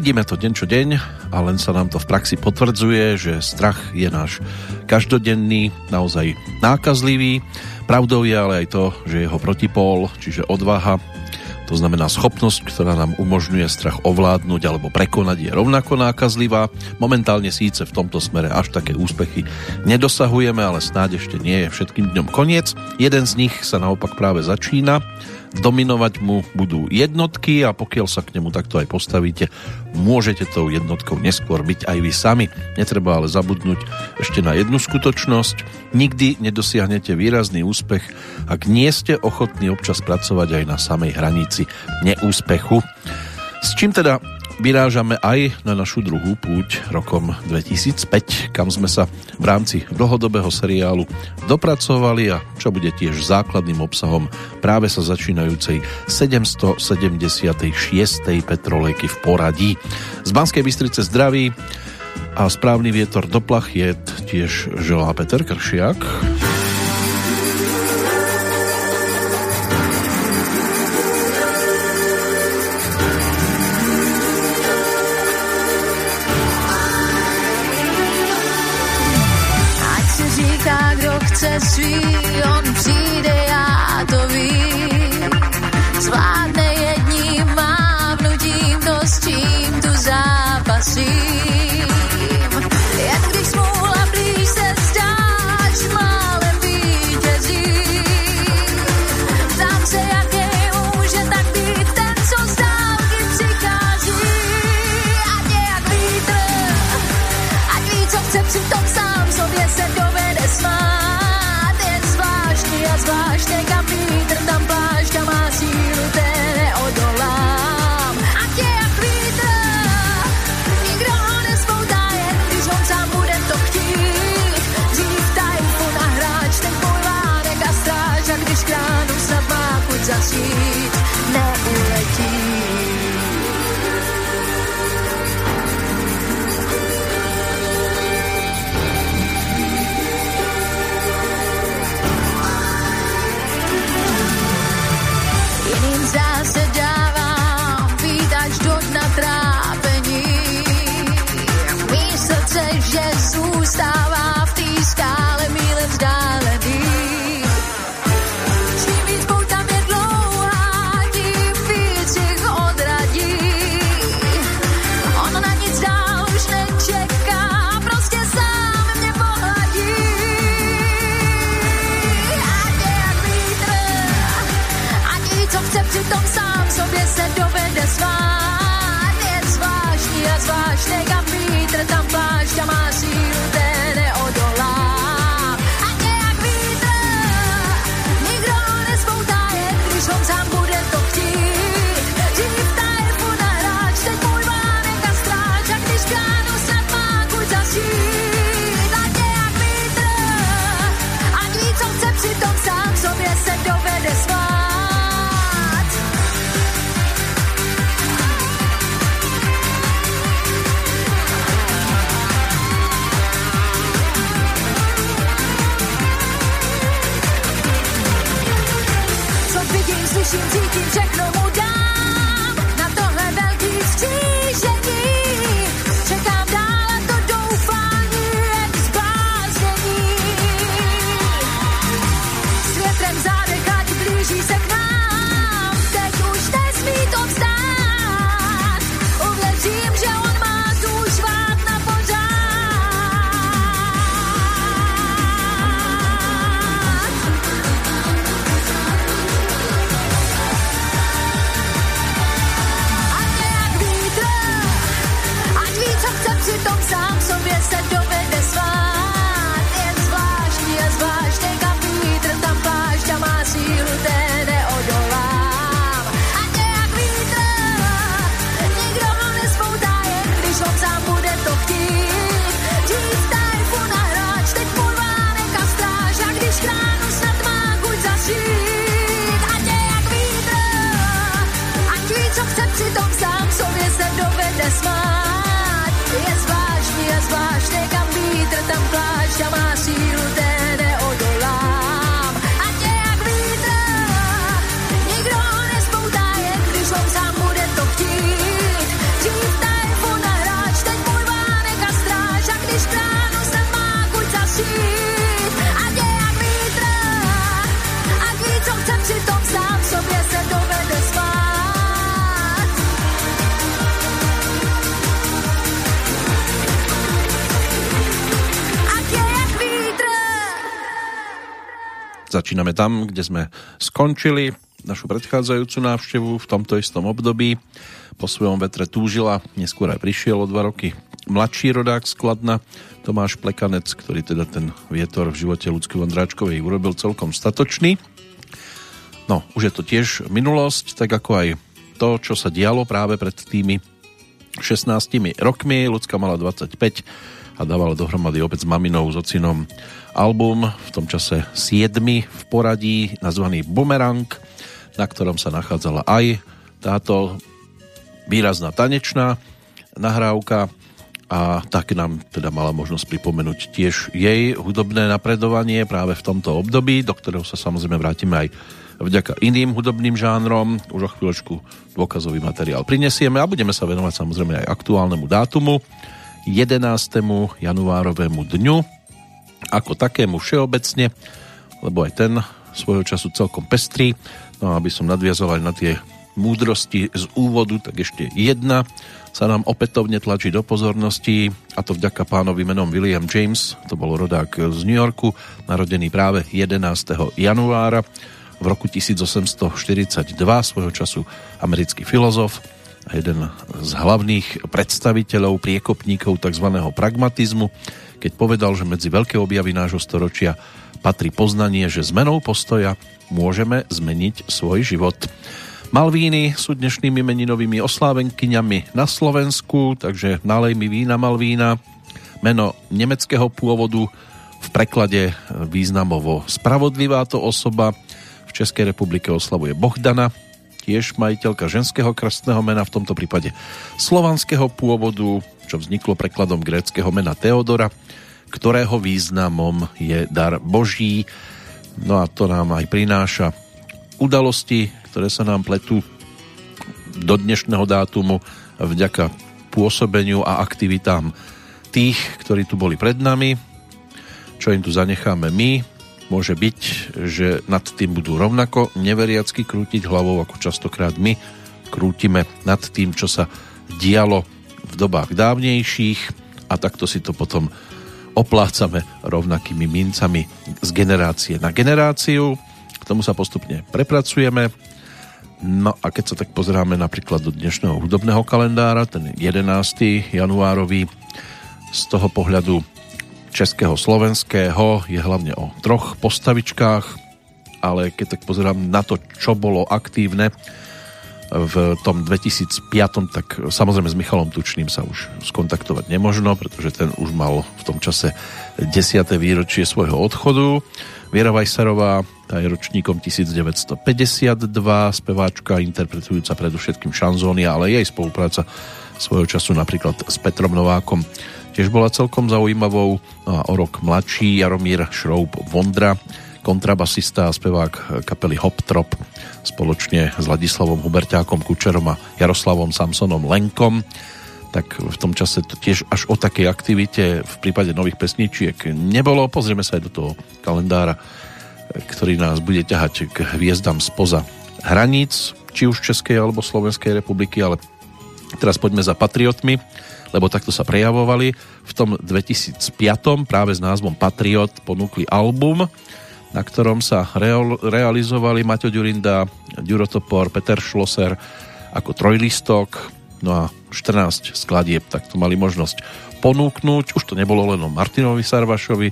Nevidíme to deň čo deň a len sa nám to v praxi potvrdzuje, že strach je náš každodenný, naozaj nákazlivý. Pravdou je ale aj to, že jeho protipól, čiže odvaha, to znamená schopnosť, ktorá nám umožňuje strach ovládnuť alebo prekonať je rovnako nákazlivá. Momentálne síce v tomto smere až také úspechy nedosahujeme, ale snáď ešte nie je všetkým dňom koniec. Jeden z nich sa naopak práve začína dominovať mu budú jednotky a pokiaľ sa k nemu takto aj postavíte, môžete tou jednotkou neskôr byť aj vy sami. Netreba ale zabudnúť ešte na jednu skutočnosť. Nikdy nedosiahnete výrazný úspech, ak nie ste ochotní občas pracovať aj na samej hranici neúspechu. S čím teda vyrážame aj na našu druhú púť rokom 2005, kam sme sa v rámci dlhodobého seriálu dopracovali a čo bude tiež základným obsahom práve sa začínajúcej 776. petrolejky v poradí. Z Banskej Bystrice zdraví a správny vietor do plachiet tiež želá Peter Kršiak. Tam, kde sme skončili našu predchádzajúcu návštevu v tomto istom období. Po svojom vetre túžila, neskôr aj prišiel o dva roky mladší rodák skladna Tomáš Plekanec, ktorý teda ten vietor v živote ľudskej Vondráčkovej urobil celkom statočný. No, už je to tiež minulosť, tak ako aj to, čo sa dialo práve pred tými 16 rokmi. Ľudská mala 25 a dávala dohromady opäť s maminou, s ocinom album, v tom čase 7 v poradí, nazvaný Bumerang, na ktorom sa nachádzala aj táto výrazná tanečná nahrávka a tak nám teda mala možnosť pripomenúť tiež jej hudobné napredovanie práve v tomto období, do ktorého sa samozrejme vrátime aj vďaka iným hudobným žánrom. Už o chvíľočku dôkazový materiál prinesieme a budeme sa venovať samozrejme aj aktuálnemu dátumu 11. januárovému dňu ako takému všeobecne, lebo aj ten svojho času celkom pestrý. No a aby som nadviazal aj na tie múdrosti z úvodu, tak ešte jedna sa nám opätovne tlačí do pozornosti a to vďaka pánovi menom William James, to bol rodák z New Yorku, narodený práve 11. januára v roku 1842, svojho času americký filozof, jeden z hlavných predstaviteľov, priekopníkov tzv. pragmatizmu, keď povedal, že medzi veľké objavy nášho storočia patrí poznanie, že zmenou postoja môžeme zmeniť svoj život. Malvíny sú dnešnými meninovými oslávenkyňami na Slovensku, takže nalej mi vína Malvína. Meno nemeckého pôvodu v preklade významovo spravodlivá to osoba. V Českej republike oslavuje Bohdana, tiež majiteľka ženského krstného mena, v tomto prípade slovanského pôvodu, čo vzniklo prekladom gréckého mena Teodora, ktorého významom je dar Boží. No a to nám aj prináša udalosti, ktoré sa nám pletú do dnešného dátumu vďaka pôsobeniu a aktivitám tých, ktorí tu boli pred nami, čo im tu zanecháme my, Môže byť, že nad tým budú rovnako neveriacky krútiť hlavou, ako častokrát my krútime nad tým, čo sa dialo v dobách dávnejších a takto si to potom oplácame rovnakými mincami z generácie na generáciu. K tomu sa postupne prepracujeme. No a keď sa tak pozeráme napríklad do dnešného hudobného kalendára, ten 11. januárový, z toho pohľadu českého, slovenského, je hlavne o troch postavičkách, ale keď tak pozerám na to, čo bolo aktívne v tom 2005, tak samozrejme s Michalom Tučným sa už skontaktovať nemožno, pretože ten už mal v tom čase 10. výročie svojho odchodu. Viera Vajsarová, tá je ročníkom 1952, speváčka interpretujúca predovšetkým šanzóny, ale jej spolupráca svojho času napríklad s Petrom Novákom tiež bola celkom zaujímavou. No a o rok mladší Jaromír Šroub Vondra, kontrabasista a spevák kapely Hop Trop spoločne s Ladislavom Huberťákom Kučerom a Jaroslavom Samsonom Lenkom tak v tom čase to tiež až o takej aktivite v prípade nových pesničiek nebolo. Pozrieme sa aj do toho kalendára, ktorý nás bude ťahať k hviezdam spoza hraníc, či už Českej alebo Slovenskej republiky, ale teraz poďme za patriotmi lebo takto sa prejavovali. V tom 2005 práve s názvom Patriot ponúkli album, na ktorom sa realizovali Maťo Ďurinda, Ďurotopor, Peter Schlosser ako trojlistok, no a 14 skladieb takto mali možnosť ponúknuť. Už to nebolo len o Martinovi Sarvašovi,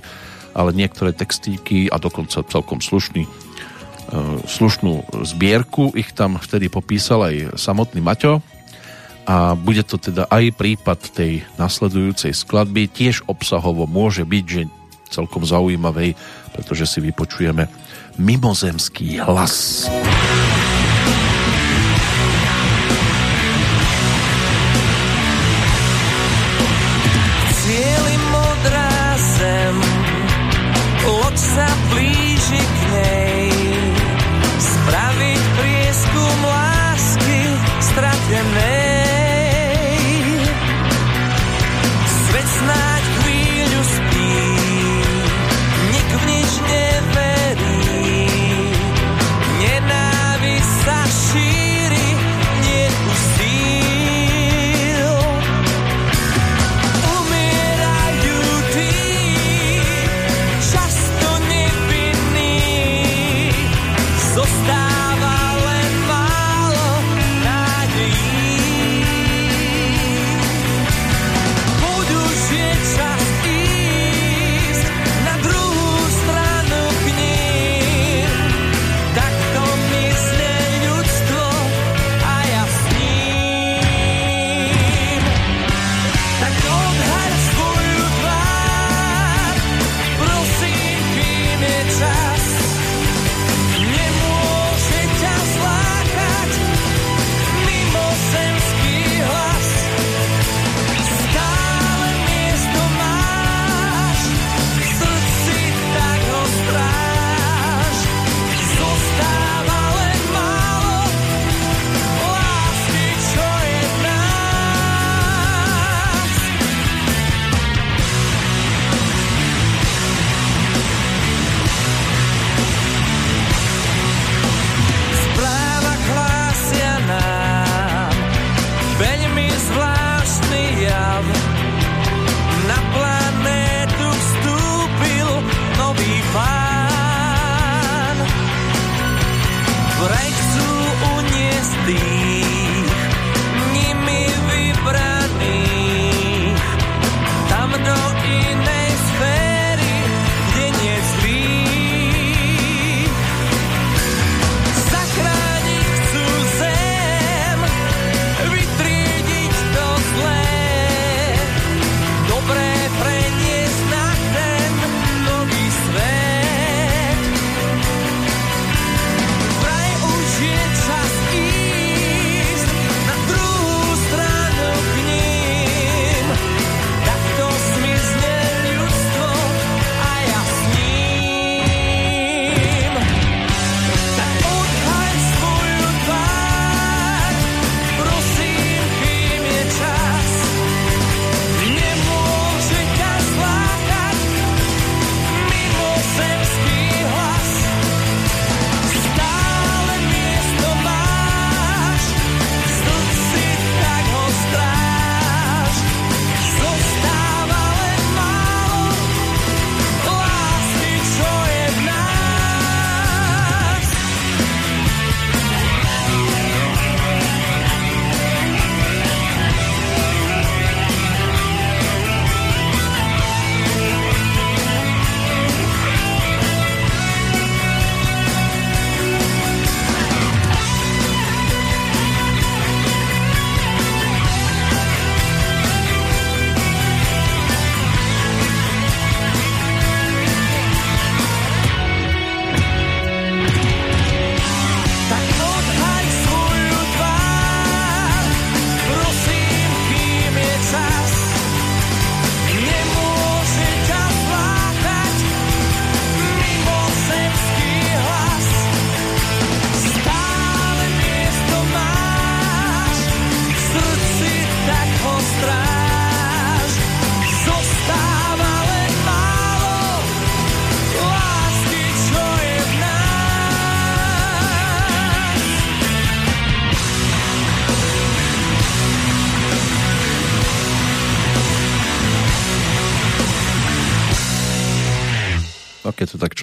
ale niektoré textíky a dokonca celkom slušný e, slušnú zbierku ich tam vtedy popísal aj samotný Maťo a bude to teda aj prípad tej nasledujúcej skladby. Tiež obsahovo môže byť, že celkom zaujímavej, pretože si vypočujeme mimozemský hlas. Cieli modrá zem, loď sa blíži k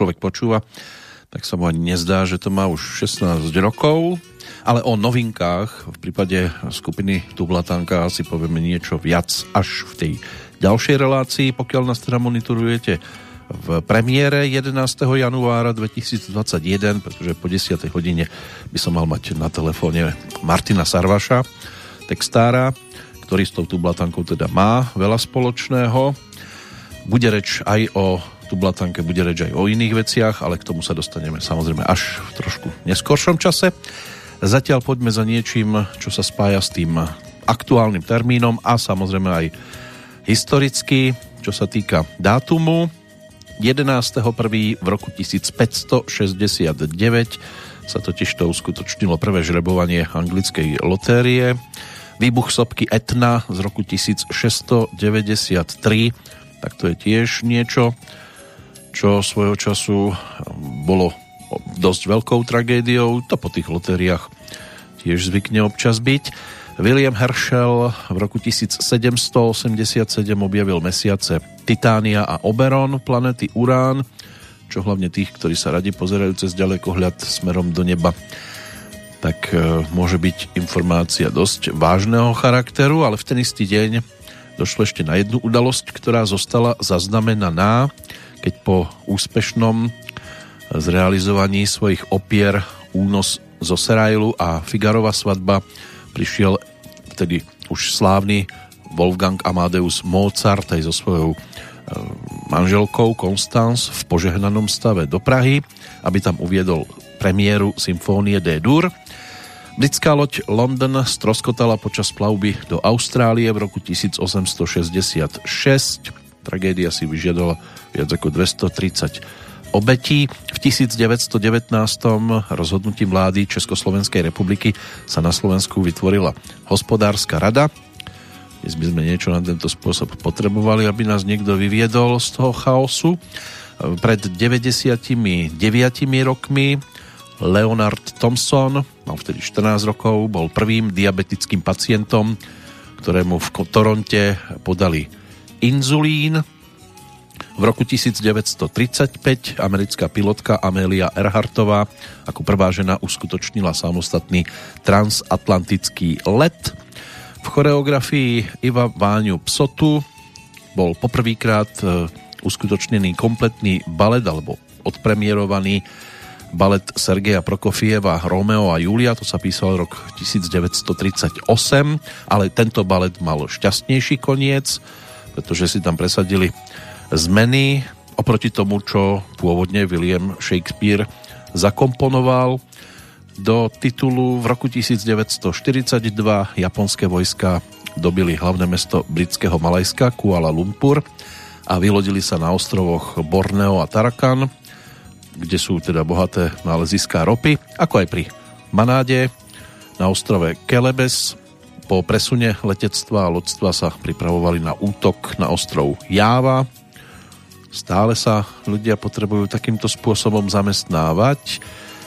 človek počúva, tak sa mu ani nezdá, že to má už 16 rokov, ale o novinkách v prípade skupiny Tublatanka si povieme niečo viac až v tej ďalšej relácii, pokiaľ nás teda monitorujete v premiére 11. januára 2021, pretože po 10. hodine by som mal mať na telefóne Martina Sarvaša, textára, ktorý s tou tublatankou teda má veľa spoločného. Bude reč aj o tu Blatanke bude reč aj o iných veciach, ale k tomu sa dostaneme samozrejme až v trošku neskoršom čase. Zatiaľ poďme za niečím, čo sa spája s tým aktuálnym termínom a samozrejme aj historicky, čo sa týka dátumu. 11.1. v roku 1569 sa totiž to uskutočnilo prvé žrebovanie anglickej lotérie. Výbuch sopky Etna z roku 1693, tak to je tiež niečo, čo svojho času bolo dosť veľkou tragédiou, to po tých lotériách tiež zvykne občas byť. William Herschel v roku 1787 objavil mesiace Titánia a Oberon, planety Urán, čo hlavne tých, ktorí sa radi pozerajú cez ďalekohľad smerom do neba, tak e, môže byť informácia dosť vážneho charakteru, ale v ten istý deň došlo ešte na jednu udalosť, ktorá zostala zaznamenaná keď po úspešnom zrealizovaní svojich opier únos zo Serailu a Figarova svadba prišiel vtedy už slávny Wolfgang Amadeus Mozart aj so svojou e, manželkou Constance v požehnanom stave do Prahy, aby tam uviedol premiéru symfónie D-dur. Britská loď London stroskotala počas plavby do Austrálie v roku 1866. Tragédia si vyžiadala viac ako 230 obetí. V 1919 rozhodnutím vlády Československej republiky sa na Slovensku vytvorila hospodárska rada. Dnes by sme niečo na tento spôsob potrebovali, aby nás niekto vyviedol z toho chaosu. Pred 99 rokmi Leonard Thompson, mal vtedy 14 rokov, bol prvým diabetickým pacientom, ktorému v Toronte podali inzulín v roku 1935 americká pilotka Amelia Earhartová ako prvá žena uskutočnila samostatný transatlantický let. V choreografii Iva Váňu Psotu bol poprvýkrát e, uskutočnený kompletný balet alebo odpremierovaný balet Sergeja Prokofieva Romeo a Julia, to sa písal rok 1938, ale tento balet mal šťastnejší koniec, pretože si tam presadili zmeny oproti tomu, čo pôvodne William Shakespeare zakomponoval. Do titulu v roku 1942 japonské vojska dobili hlavné mesto britského Malajska Kuala Lumpur a vylodili sa na ostrovoch Borneo a Tarakan, kde sú teda bohaté náleziská ropy, ako aj pri Manáde na ostrove Kelebes. Po presune letectva a lodstva sa pripravovali na útok na ostrov Jáva, Stále sa ľudia potrebujú takýmto spôsobom zamestnávať.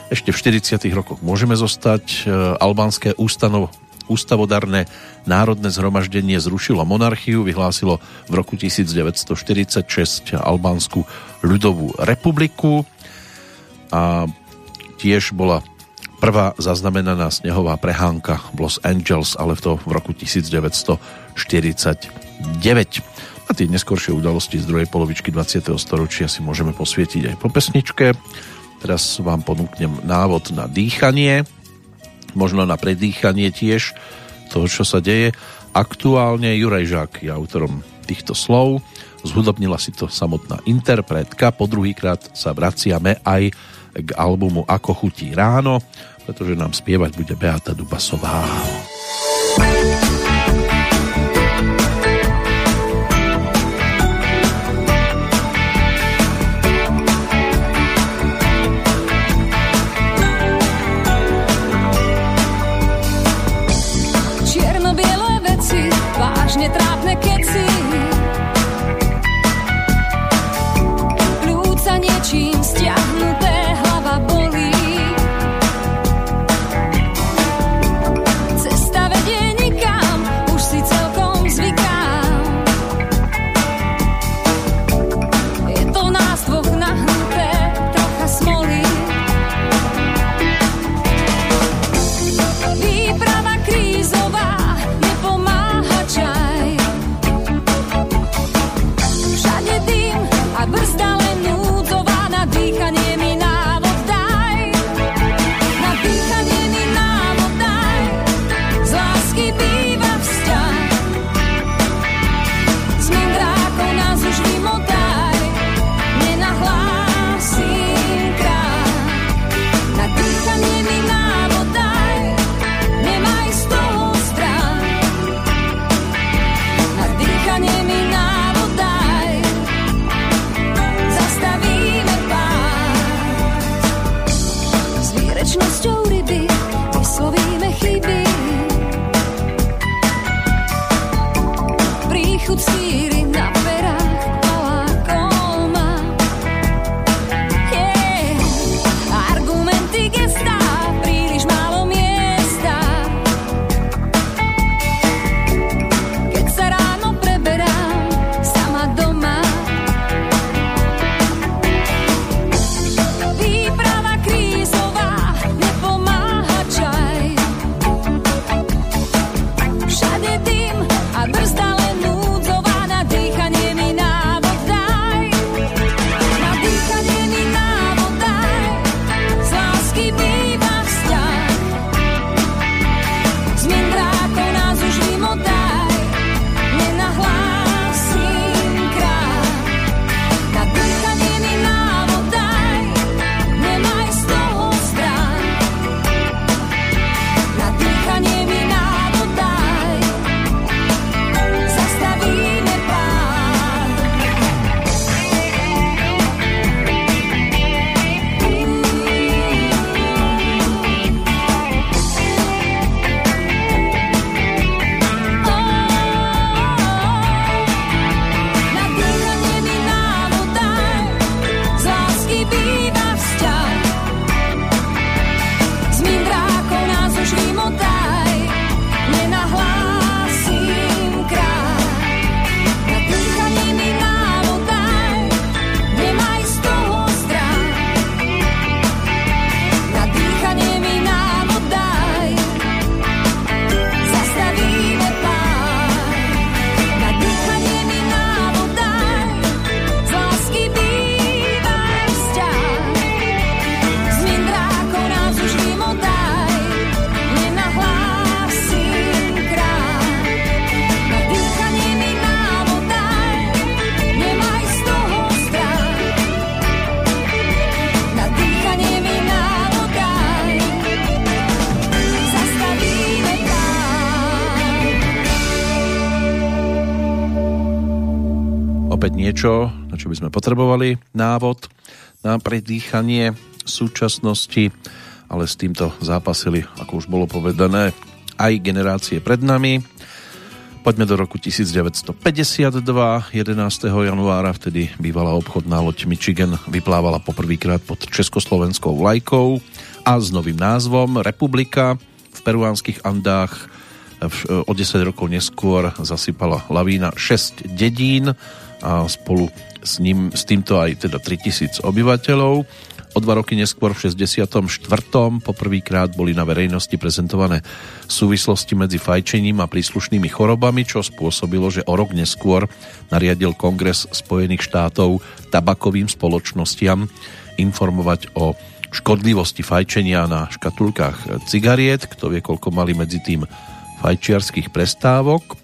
Ešte v 40. rokoch môžeme zostať. E, albánske ústanov, ústavodarné národné zhromaždenie zrušilo monarchiu, vyhlásilo v roku 1946 Albánsku ľudovú republiku a tiež bola prvá zaznamenaná snehová prehánka v Los Angeles, ale v to v roku 1949. A tie neskoršie udalosti z druhej polovičky 20. storočia si môžeme posvietiť aj po pesničke. Teraz vám ponúknem návod na dýchanie, možno na predýchanie tiež toho, čo sa deje. Aktuálne Juraj Žák je autorom týchto slov. Zhudobnila si to samotná interpretka. Po druhýkrát sa vraciame aj k albumu Ako chutí ráno, pretože nám spievať bude Beata Dubasová. Potrebovali návod na predýchanie súčasnosti, ale s týmto zápasili, ako už bolo povedané, aj generácie pred nami. Poďme do roku 1952, 11. januára, vtedy bývalá obchodná loď Michigan vyplávala poprvýkrát pod československou vlajkou a s novým názvom Republika v peruánskych Andách o 10 rokov neskôr zasypala lavína 6 dedín a spolu s, ním, s týmto aj teda 3000 obyvateľov. O dva roky neskôr v 64. poprvýkrát boli na verejnosti prezentované súvislosti medzi fajčením a príslušnými chorobami, čo spôsobilo, že o rok neskôr nariadil Kongres Spojených štátov tabakovým spoločnostiam informovať o škodlivosti fajčenia na škatulkách cigariet, kto vie, koľko mali medzi tým fajčiarských prestávok.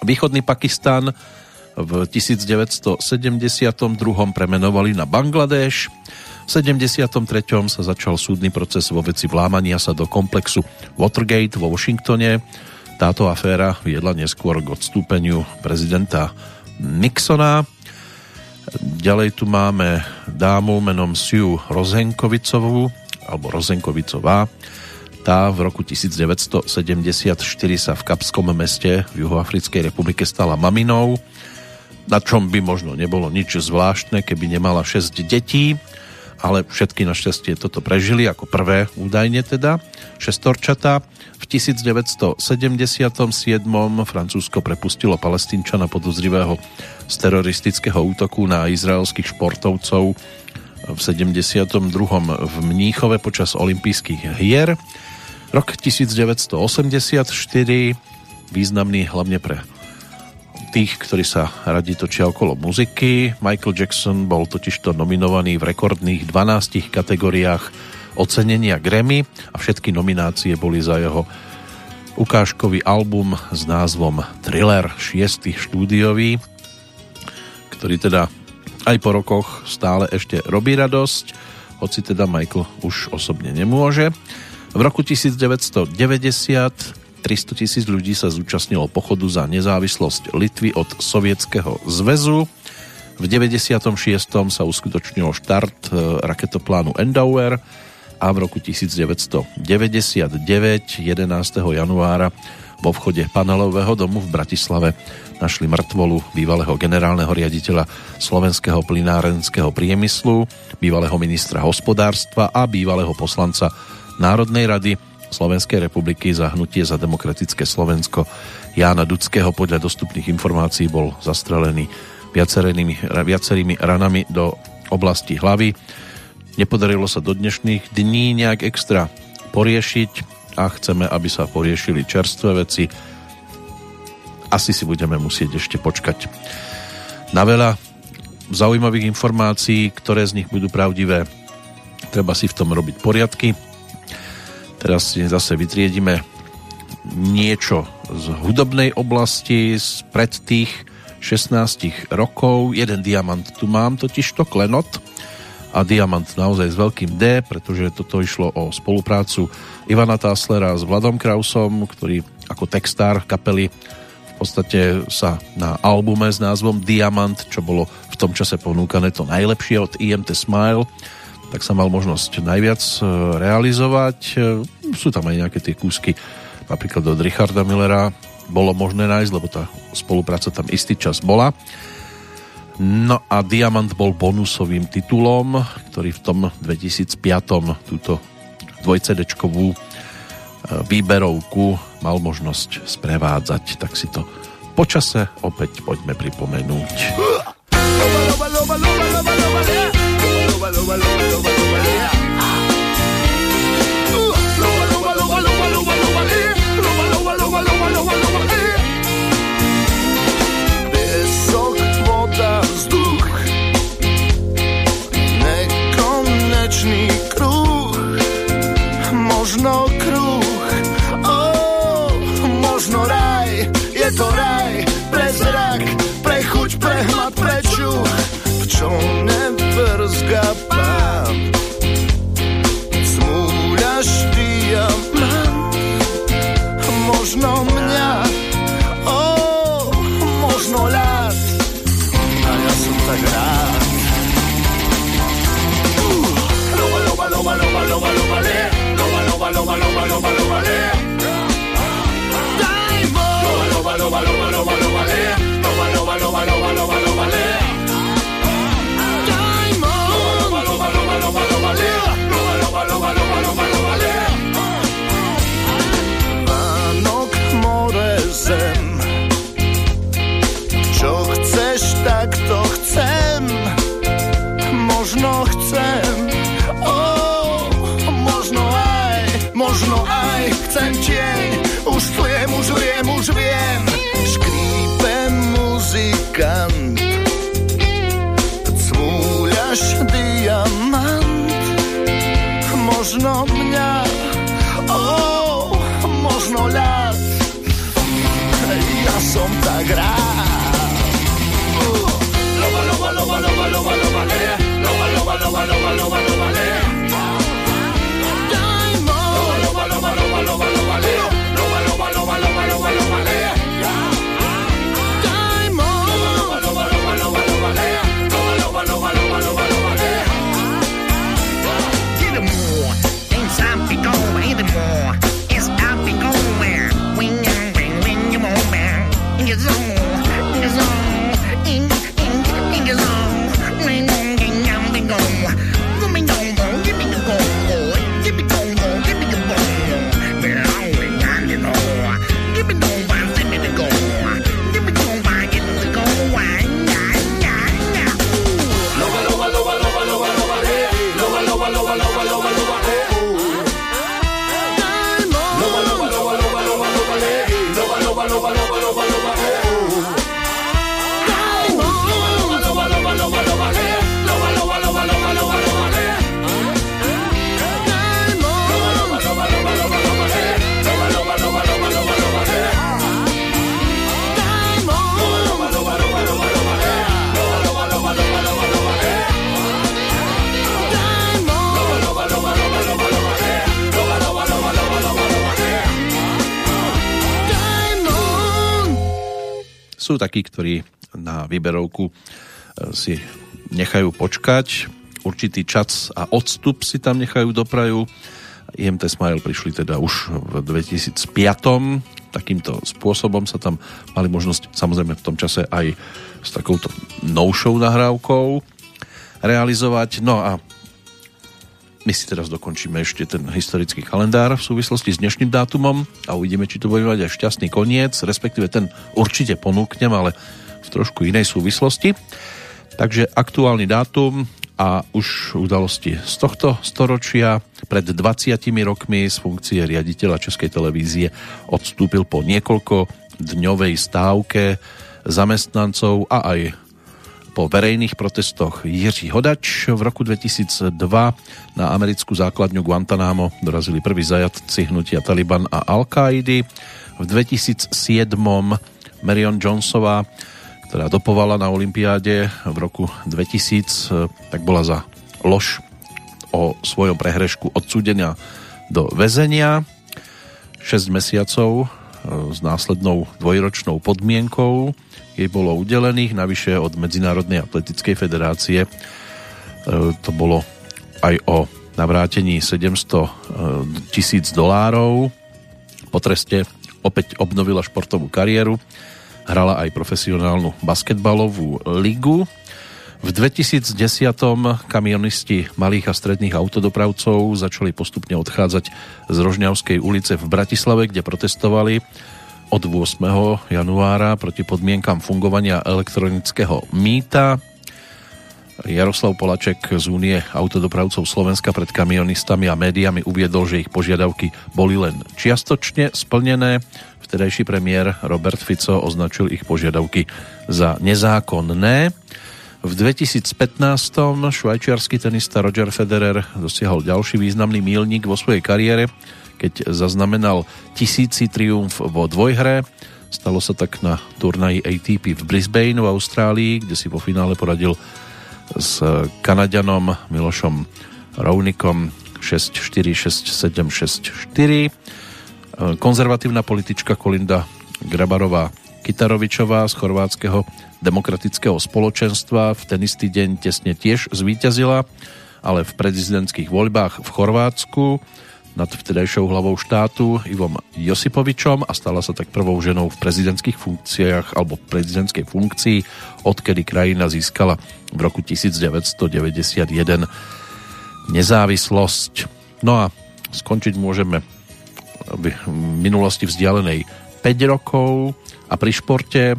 Východný Pakistan v 1972. premenovali na Bangladeš. V 73. sa začal súdny proces vo veci vlámania sa do komplexu Watergate vo Washingtone. Táto aféra viedla neskôr k odstúpeniu prezidenta Nixona. Ďalej tu máme dámu menom Sue Rozenkovicovú, alebo Rozenkovicová, Tá v roku 1974 sa v Kapskom meste v Juhoafrickej republike stala maminou, na čom by možno nebolo nič zvláštne, keby nemala 6 detí, ale všetky našťastie toto prežili ako prvé údajne teda, šestorčatá. V 1977. Francúzsko prepustilo palestínčana podozrivého z teroristického útoku na izraelských športovcov v 72. v Mníchove počas olympijských hier. Rok 1984, významný hlavne pre tých, ktorí sa radi točia okolo muziky. Michael Jackson bol totižto nominovaný v rekordných 12 kategóriách ocenenia Grammy a všetky nominácie boli za jeho ukážkový album s názvom Thriller 6. štúdiový, ktorý teda aj po rokoch stále ešte robí radosť, hoci teda Michael už osobne nemôže. V roku 1990 300 tisíc ľudí sa zúčastnilo pochodu za nezávislosť Litvy od Sovietskeho zväzu. V 96. sa uskutočnil štart e, raketoplánu Endower a v roku 1999 11. januára vo vchode panelového domu v Bratislave našli mŕtvolu bývalého generálneho riaditeľa slovenského plinárenského priemyslu, bývalého ministra hospodárstva a bývalého poslanca Národnej rady Slovenskej republiky za hnutie za demokratické Slovensko Jána Dudského podľa dostupných informácií bol zastrelený viacerými, viacerými ranami do oblasti hlavy. Nepodarilo sa do dnešných dní nejak extra poriešiť a chceme, aby sa poriešili čerstvé veci. Asi si budeme musieť ešte počkať na veľa zaujímavých informácií, ktoré z nich budú pravdivé. Treba si v tom robiť poriadky Teraz si zase vytriedime niečo z hudobnej oblasti z pred tých 16 rokov. Jeden diamant tu mám, totiž to klenot a diamant naozaj s veľkým D, pretože toto išlo o spoluprácu Ivana Táslera s Vladom Krausom, ktorý ako textár kapely v podstate sa na albume s názvom Diamant, čo bolo v tom čase ponúkané to najlepšie od IMT Smile, tak sa mal možnosť najviac realizovať. Sú tam aj nejaké tie kúsky, napríklad od Richarda Millera bolo možné nájsť, lebo tá spolupráca tam istý čas bola. No a Diamant bol bonusovým titulom, ktorý v tom 2005. túto dvojcedečkovú výberovku mal možnosť sprevádzať, tak si to počase opäť poďme pripomenúť. Loba, loba, loba, loba, loba, loba, loba, loba. Piesok, voda, vzduch Nekonečný kruh Možno kruh. Oh, Možno raj Je raj. Pre zrak, pre chuť, pre hmat, pre čuch V čom on Sú takí, ktorí na výberovku e, si nechajú počkať, určitý čas a odstup si tam nechajú doprajú. IMT Smile prišli teda už v 2005. Takýmto spôsobom sa tam mali možnosť samozrejme v tom čase aj s takouto novšou nahrávkou realizovať. No a my si teraz dokončíme ešte ten historický kalendár v súvislosti s dnešným dátumom a uvidíme, či to bude mať aj šťastný koniec, respektíve ten určite ponúknem, ale v trošku inej súvislosti. Takže aktuálny dátum a už udalosti z tohto storočia. Pred 20 rokmi z funkcie riaditeľa Českej televízie odstúpil po niekoľko dňovej stávke zamestnancov a aj po verejných protestoch Jiří Hodač. V roku 2002 na americkú základňu Guantanamo dorazili prví zajatci hnutia Taliban a Al-Qaidi. V 2007 Marion Jonesová, ktorá dopovala na Olympiáde v roku 2000, tak bola za lož o svojom prehrešku odsúdenia do väzenia. 6 mesiacov e, s následnou dvojročnou podmienkou jej bolo udelených, navyše od Medzinárodnej atletickej federácie. E, to bolo aj o navrátení 700 e, tisíc dolárov. Po treste opäť obnovila športovú kariéru, hrala aj profesionálnu basketbalovú ligu. V 2010. kamionisti malých a stredných autodopravcov začali postupne odchádzať z Rožňavskej ulice v Bratislave, kde protestovali od 8. januára proti podmienkam fungovania elektronického mýta. Jaroslav Polaček z Únie autodopravcov Slovenska pred kamionistami a médiami uviedol, že ich požiadavky boli len čiastočne splnené. Vtedajší premiér Robert Fico označil ich požiadavky za nezákonné. V 2015. švajčiarsky tenista Roger Federer dosiahol ďalší významný mílnik vo svojej kariére, keď zaznamenal tisíci triumf vo dvojhre. Stalo sa tak na turnaji ATP v Brisbane v Austrálii, kde si vo finále poradil s Kanadianom Milošom Rounikom 6-4, 6-7, 6-4. Konzervatívna politička Kolinda Grabarová Kitarovičová z chorvátskeho demokratického spoločenstva v ten istý deň tesne tiež zvíťazila, ale v prezidentských voľbách v Chorvátsku nad vtedajšou hlavou štátu Ivom Josipovičom a stala sa tak prvou ženou v prezidentských funkciách alebo prezidentskej funkcii, odkedy krajina získala v roku 1991 nezávislosť. No a skončiť môžeme v minulosti vzdialenej 5 rokov a pri športe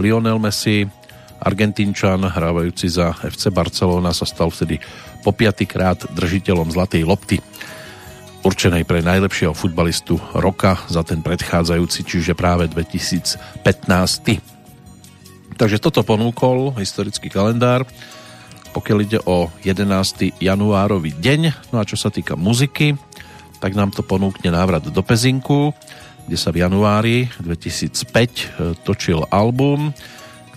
Lionel Messi, Argentínčan, hrávajúci za FC Barcelona, sa stal vtedy po piatýkrát držiteľom zlatej lopty určenej pre najlepšieho futbalistu roka za ten predchádzajúci, čiže práve 2015. Takže toto ponúkol historický kalendár, pokiaľ ide o 11. januárový deň. No a čo sa týka muziky, tak nám to ponúkne návrat do Pezinku, kde sa v januári 2005 e, točil album,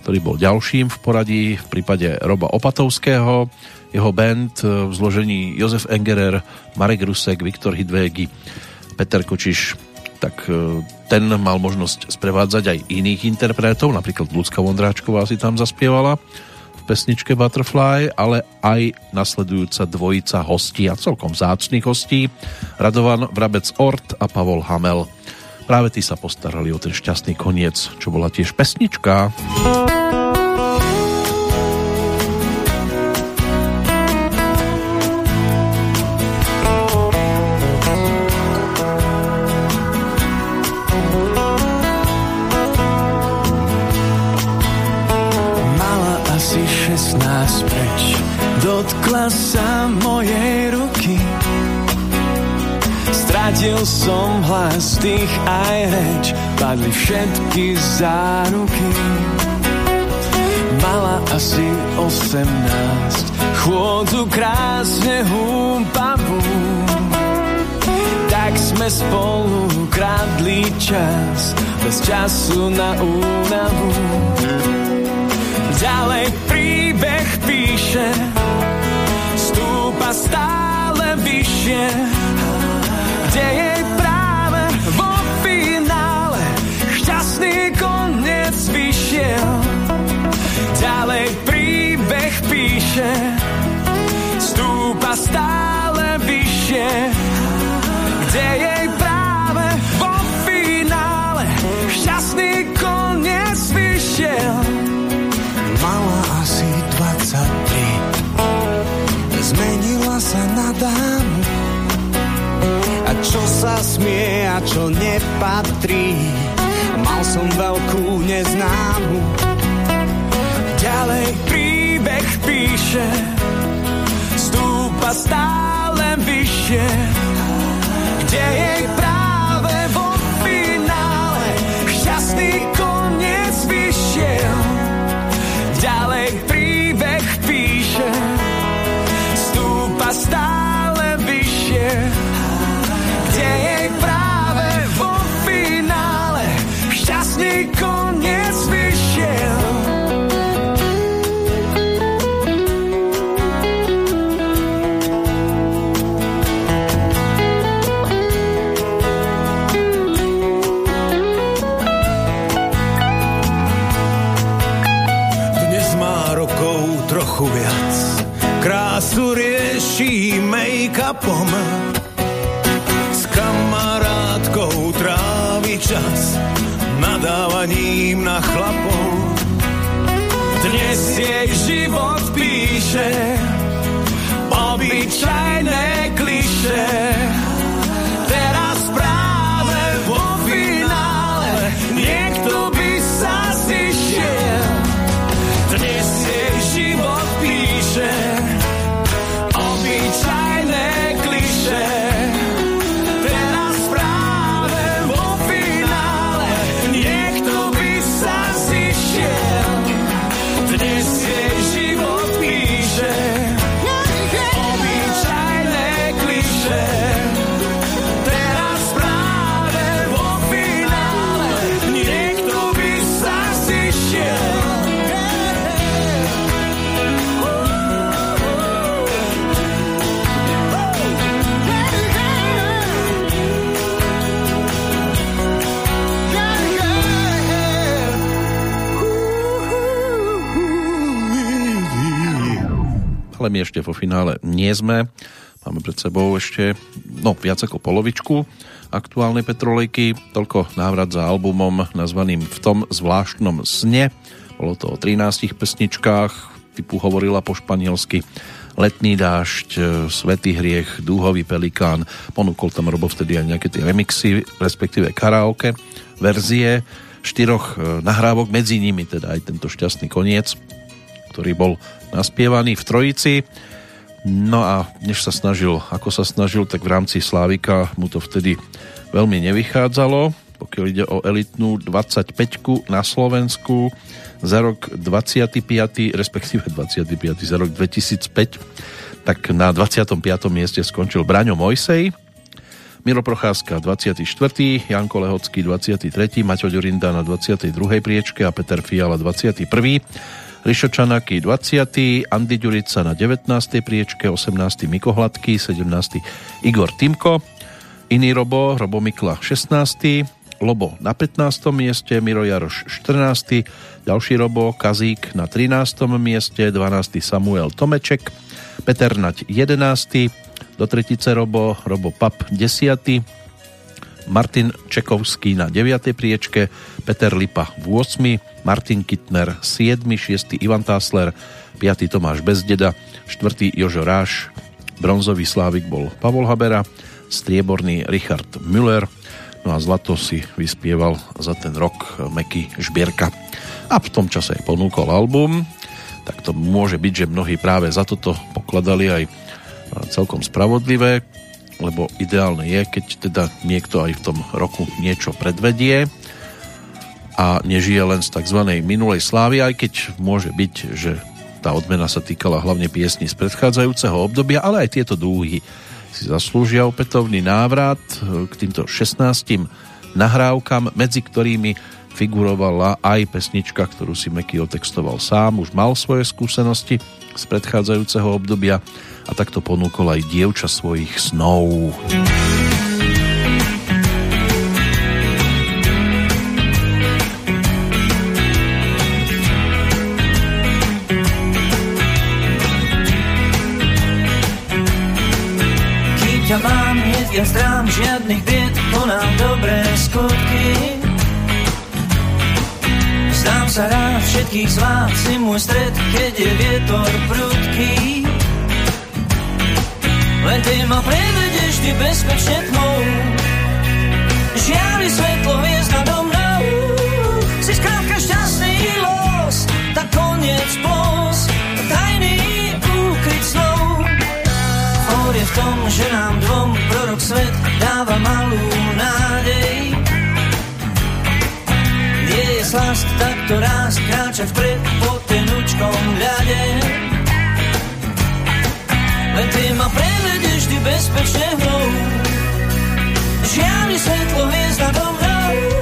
ktorý bol ďalším v poradí v prípade Roba Opatovského jeho band e, v zložení Jozef Engerer, Marek Rusek, Viktor Hidvégy, Peter Kočiš, tak e, ten mal možnosť sprevádzať aj iných interpretov, napríklad Lucka Vondráčková si tam zaspievala v pesničke Butterfly, ale aj nasledujúca dvojica hostí a celkom zácných hostí, Radovan Vrabec Ort a Pavol Hamel. Práve tí sa postarali o ten šťastný koniec, čo bola tiež pesnička. Stratil som hlas, tých aj reč, padli všetky záruky. Mala asi osemnáct, chôdzu krásne húpavú. Tak sme spolu kradli čas, bez času na únavu. Ďalej príbeh píše, stúpa stále vyššie, vyšiel. Ďalej príbeh píše, stúpa stále vyššie, kde jej práve vo finále šťastný koniec vyšiel. Mala asi 23, zmenila sa na dámu čo sa smie a čo nepatrí. Som veľkú neznámu. Ďalej príbeh píše, stúpa stále vyššie, kde jej práve vo finále šťastný koniec píše ale my ešte vo finále nie sme. Máme pred sebou ešte no, viac ako polovičku aktuálnej Petrolejky. Toľko návrat za albumom nazvaným V tom zvláštnom sne. Bolo to o 13 pesničkách, typu hovorila po španielsky Letný dážď, Svetý hriech, Dúhový pelikán. Ponúkol tam Robo vtedy aj nejaké tie remixy, respektíve karaoke verzie štyroch e, nahrávok, medzi nimi teda aj tento šťastný koniec, ktorý bol naspievaný v Trojici. No a než sa snažil, ako sa snažil, tak v rámci Slávika mu to vtedy veľmi nevychádzalo, pokiaľ ide o elitnú 25 na Slovensku za rok 25, respektíve 25 za rok 2005, tak na 25. mieste skončil Braňo Mojsej, Miro Procházka 24., Janko Lehocký 23., Maťo Ďurinda na 22. priečke a Peter Fiala 21. Rišo Čanaky 20., Andy Ďurica na 19. priečke, 18. Miko Hladký, 17. Igor Timko, iný Robo, Robo Mikla 16. Lobo na 15. mieste, Miro Jaroš 14. Ďalší Robo, Kazík na 13. mieste, 12. Samuel Tomeček, Peter Nať 11. Do tretice Robo, Robo Pap 10. Martin Čekovský na 9. priečke, Peter Lipa v 8. Martin Kittner 7. 6. Ivan Tásler 5. Tomáš Bezdeda 4. Jožo Ráš bronzový slávik bol Pavol Habera strieborný Richard Müller no a zlato si vyspieval za ten rok Meky Žbierka a v tom čase aj ponúkol album tak to môže byť, že mnohí práve za toto pokladali aj celkom spravodlivé, lebo ideálne je, keď teda niekto aj v tom roku niečo predvedie a nežije len z tzv. minulej slávy, aj keď môže byť, že tá odmena sa týkala hlavne piesni z predchádzajúceho obdobia, ale aj tieto dúhy si zaslúžia opätovný návrat k týmto 16 nahrávkam, medzi ktorými figurovala aj pesnička, ktorú si Meky otextoval sám, už mal svoje skúsenosti z predchádzajúceho obdobia a takto ponúkol aj dievča svojich snov. Kým žiadnych bied, konám dobré skutky Zdám sa rád všetkých z vás, si môj stred, keď je vietor prudký. Len ty ma prevedeš, ty bezpečne tmou. Žiari svetlo hviezd nado mnou. Si skrátka šťastný los, tak koniec plos, v tom, že nám dvom prorok svet dáva malú nádej je slast, tak to raz kráča vpred po tenučkom ľade. Len ty ma prevedeš ty bezpečne hnou. Žiari svetlo hviezda do mnou.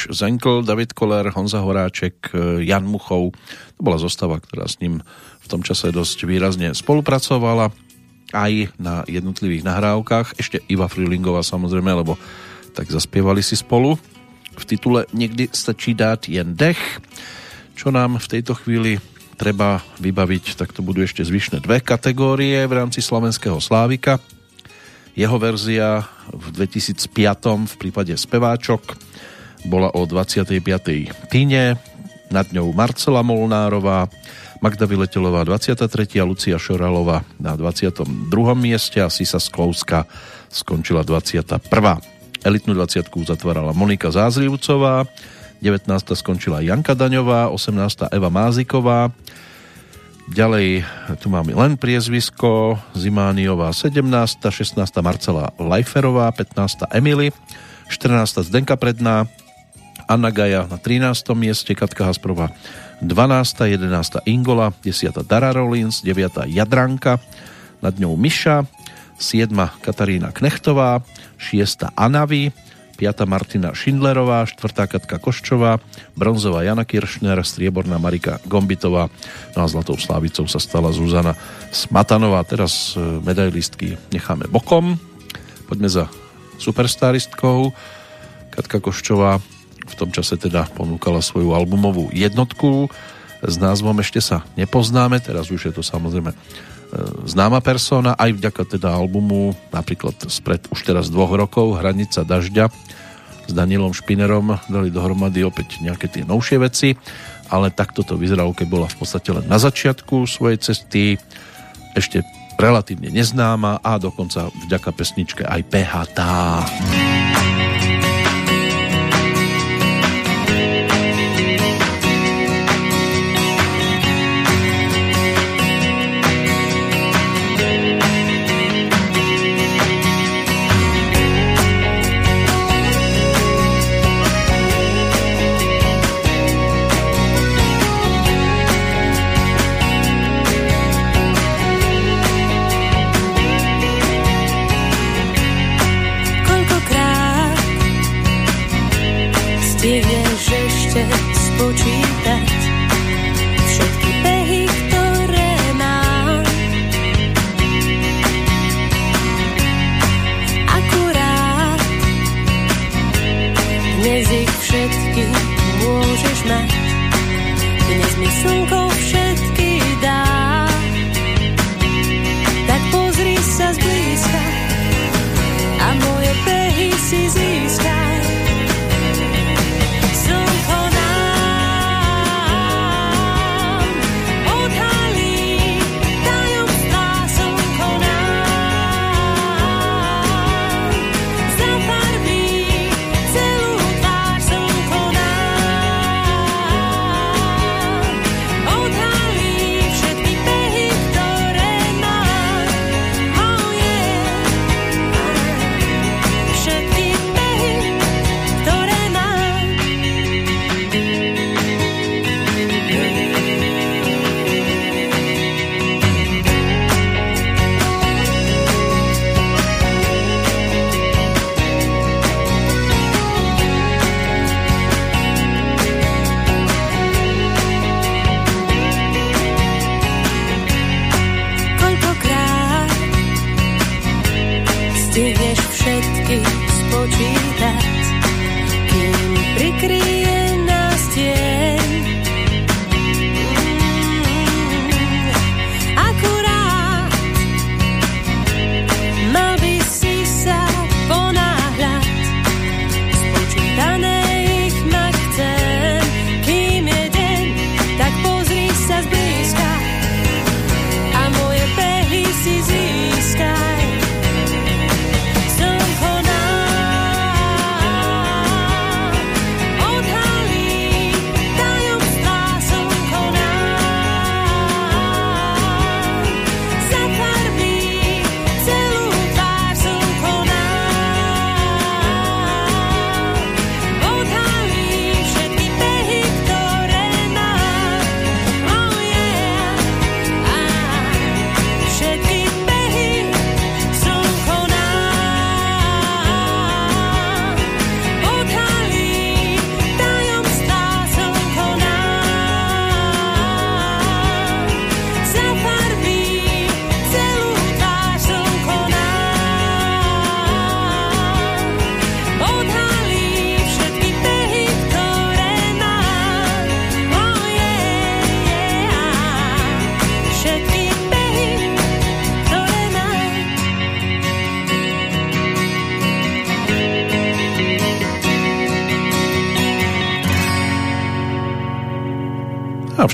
Aleš Zenkl, David Koller, Honza Horáček, e, Jan Muchov. To bola zostava, ktorá s ním v tom čase dosť výrazne spolupracovala aj na jednotlivých nahrávkach. Ešte Iva Frilingová samozrejme, lebo tak zaspievali si spolu. V titule Niekdy stačí dát jen dech. Čo nám v tejto chvíli treba vybaviť, tak to budú ešte zvyšné dve kategórie v rámci Slovenského Slávika. Jeho verzia v 2005 v prípade speváčok bola o 25. Tine, nad ňou Marcela Molnárová, Magda Vyletelová 23. a Lucia Šoralová na 22. mieste a Sisa Sklouska skončila 21. Elitnú 20 zatvárala Monika Zázrivcová, 19. skončila Janka Daňová, 18. Eva Máziková, Ďalej tu máme len priezvisko Zimániová 17, 16. Marcela Lajferová, 15. Emily, 14. Zdenka Predná, Anna Gaja na 13. mieste, Katka Hasprova 12. 11. Ingola, 10. Dara Rollins, 9. Jadranka, nad ňou Miša, 7. Katarína Knechtová, 6. Anavy, 5. Martina Šindlerová, 4. Katka Koščová, bronzová Jana Kiršner, strieborná Marika Gombitová, no a zlatou slávicou sa stala Zuzana Smatanová. Teraz e, medailistky necháme bokom. Poďme za superstaristkou. Katka Koščová v tom čase teda ponúkala svoju albumovú jednotku s názvom Ešte sa nepoznáme, teraz už je to samozrejme e, známa persona, aj vďaka teda albumu napríklad spred už teraz dvoch rokov Hranica dažďa s Danielom Špinerom dali dohromady opäť nejaké tie novšie veci, ale takto to vyzeralo, keď bola v podstate len na začiatku svojej cesty, ešte relatívne neznáma a dokonca vďaka pesničke aj PHT. ešte spočítať všetky behy, ktoré mám. Akurát dnes ich všetky môžeš mať. Dnes mi slnko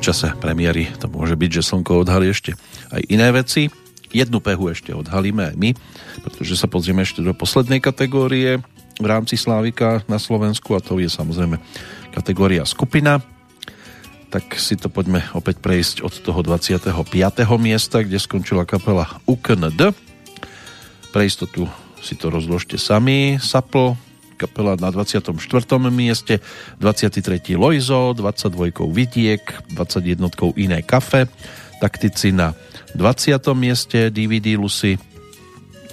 čase premiéry to môže byť, že Slnko odhalí ešte aj iné veci. Jednu pehu ešte odhalíme aj my, pretože sa pozrieme ešte do poslednej kategórie v rámci Slávika na Slovensku a to je samozrejme kategória skupina. tak si to poďme opäť prejsť od toho 25. miesta, kde skončila kapela UKND. Pre istotu si to rozložte sami. Sapl, kapela na 24. mieste, 23. Lojzo, 22. Vidiek, 21. Iné kafe, taktici na 20. mieste DVD Lucy,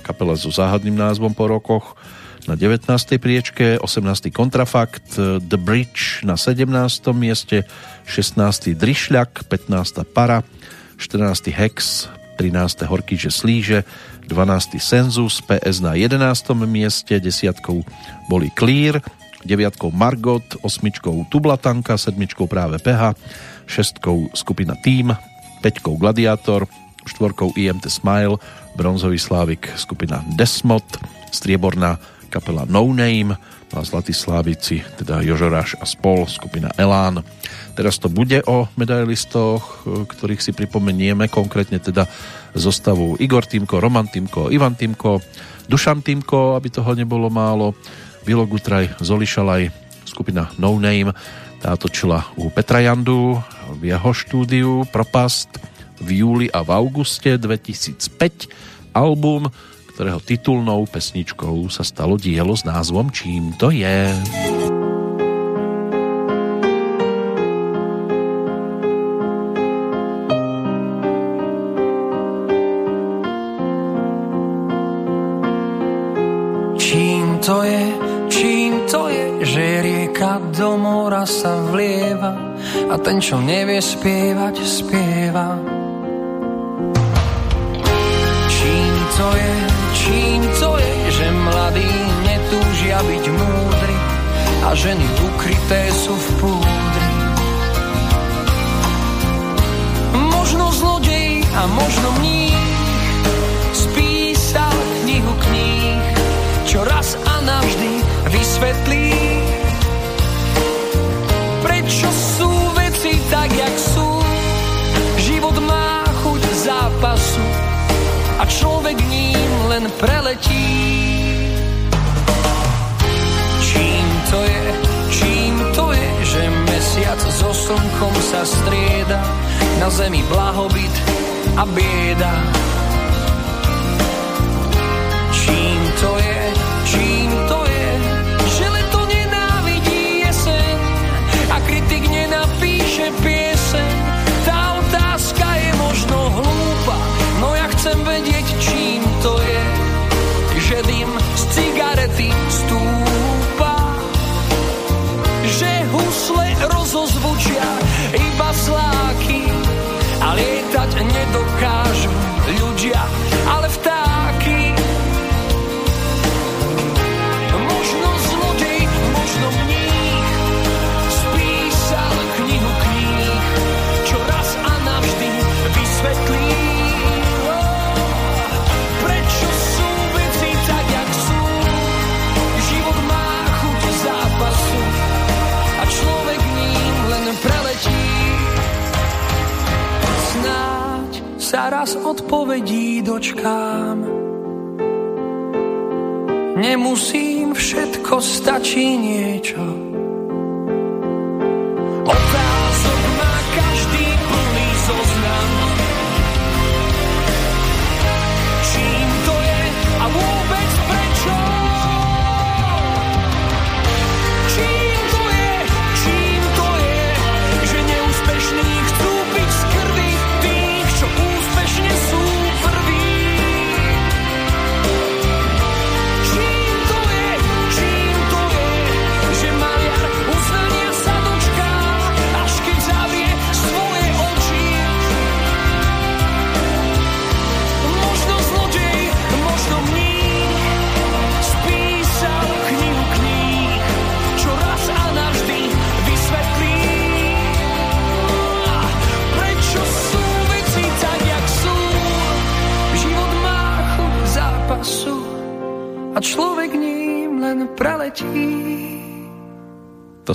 kapela so záhadným názvom po rokoch, na 19. priečke, 18. kontrafakt, The Bridge na 17. mieste, 16. Drišľak, 15. Para, 14. Hex, 13. Horkyže Slíže, 12. Senzus, PS na 11. mieste, 10. boli Clear, 9. Margot, 8. Tublatanka, 7. práve PH, 6. skupina Team, 5. Gladiátor, 4. IMT Smile, bronzový slávik skupina Desmod, strieborná kapela No Name, a Zlatí slávici, teda Jožoráš a spol, skupina Elán. Teraz to bude o medailistoch, ktorých si pripomenieme, konkrétne teda zostavu Igor Týmko, Roman Týmko, Ivan Týmko, Dušan Týmko, aby toho nebolo málo, Vilo Gutraj, Zoli Šalaj, skupina No Name, tá točila u Petra Jandu v jeho štúdiu Propast v júli a v auguste 2005 album ktorého titulnou pesničkou sa stalo dielo s názvom Čím to je. Čím to je, čím to je, že rieka do mora sa vlieva a ten, čo nevie spievať, spieva. Čím to je, čím to je, že mladí netúžia byť múdri a ženy ukryté sú v púdri. Možno zlodej a možno mních spísal knihu kníh, čo raz a navždy vysvetlí, prečo sú veci tak, jak sú. Život má chuť zápasu a človek ním len preletí. Čím to je, čím to je, že mesiac so slnkom sa strieda, na zemi blahobyt a bieda. Raz odpovedí dočkám. Nemusím všetko, stačí niečo.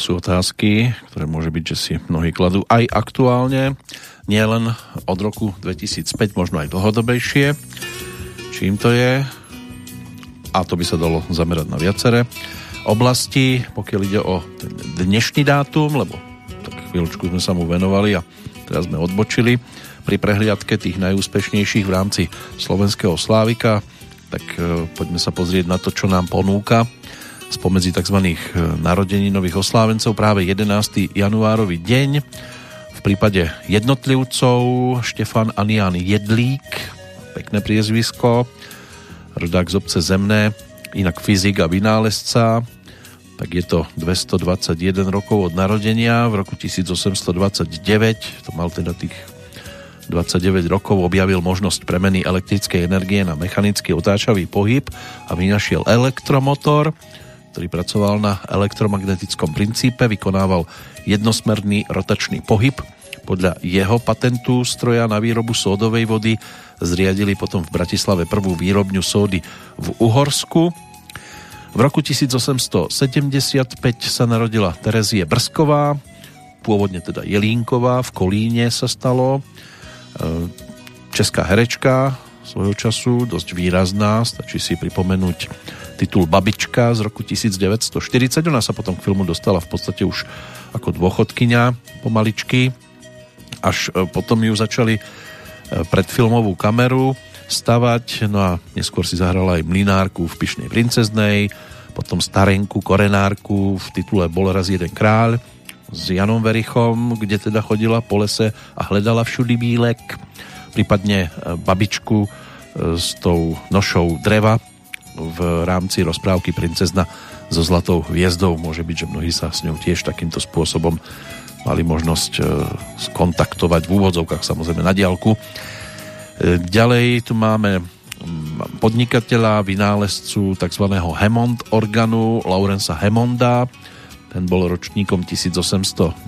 Sú otázky, ktoré môže byť, že si mnohí kladú aj aktuálne, nie len od roku 2005, možno aj dlhodobejšie. Čím to je? A to by sa dalo zamerať na viaceré oblasti, pokiaľ ide o dnešný dátum, lebo tak chvíľočku sme sa mu venovali a teraz sme odbočili pri prehliadke tých najúspešnejších v rámci slovenského slávika tak e, poďme sa pozrieť na to, čo nám ponúka spomedzi tzv. E, narodeninových oslávencov práve 11. januárový deň v prípade jednotlivcov Štefan Anián Jedlík pekné priezvisko rodák z obce Zemné inak fyzik a vynálezca tak je to 221 rokov od narodenia v roku 1829 to mal teda tých 29 rokov objavil možnosť premeny elektrickej energie na mechanický otáčavý pohyb a vynašiel elektromotor, ktorý pracoval na elektromagnetickom princípe, vykonával jednosmerný rotačný pohyb. Podľa jeho patentu stroja na výrobu sódovej vody zriadili potom v Bratislave prvú výrobňu sódy v Uhorsku. V roku 1875 sa narodila Terezie Brsková, pôvodne teda Jelínková, v Kolíne sa stalo česká herečka svojho času, dosť výrazná, stačí si pripomenúť titul Babička z roku 1940. Ona sa potom k filmu dostala v podstate už ako dôchodkyňa pomaličky, až e, potom ju začali e, pred kameru stavať, no a neskôr si zahrala aj mlinárku v Pišnej princeznej, potom starenku, korenárku v titule Bol raz jeden kráľ, s Janom Verichom, kde teda chodila po lese a hledala všudy bílek, prípadne e, babičku s tou nošou dreva v rámci rozprávky Princezna so zlatou hviezdou. Môže byť, že mnohí sa s ňou tiež takýmto spôsobom mali možnosť e, skontaktovať v úvodzovkách samozrejme na diálku. Ďalej tu máme podnikateľa, vynálezcu tzv. Hemond organu Laurensa Hemonda, ten bol ročníkom 1895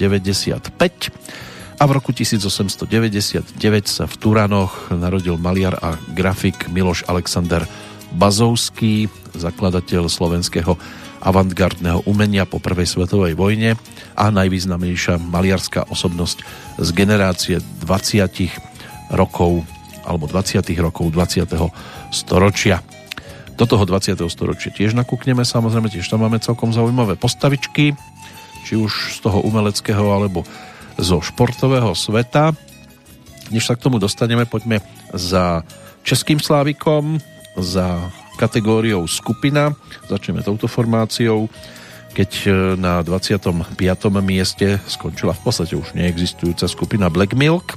a v roku 1899 sa v Turanoch narodil maliar a grafik Miloš Alexander Bazovský, zakladateľ slovenského avantgardného umenia po prvej svetovej vojne a najvýznamnejšia maliarská osobnosť z generácie 20 rokov alebo 20 rokov 20. storočia. Do toho 20. storočia tiež nakúkneme, samozrejme tiež tam máme celkom zaujímavé postavičky, či už z toho umeleckého alebo zo športového sveta. Než sa k tomu dostaneme, poďme za Českým Slávikom, za kategóriou skupina. Začneme touto formáciou, keď e, na 25. mieste skončila v podstate už neexistujúca skupina Black Milk.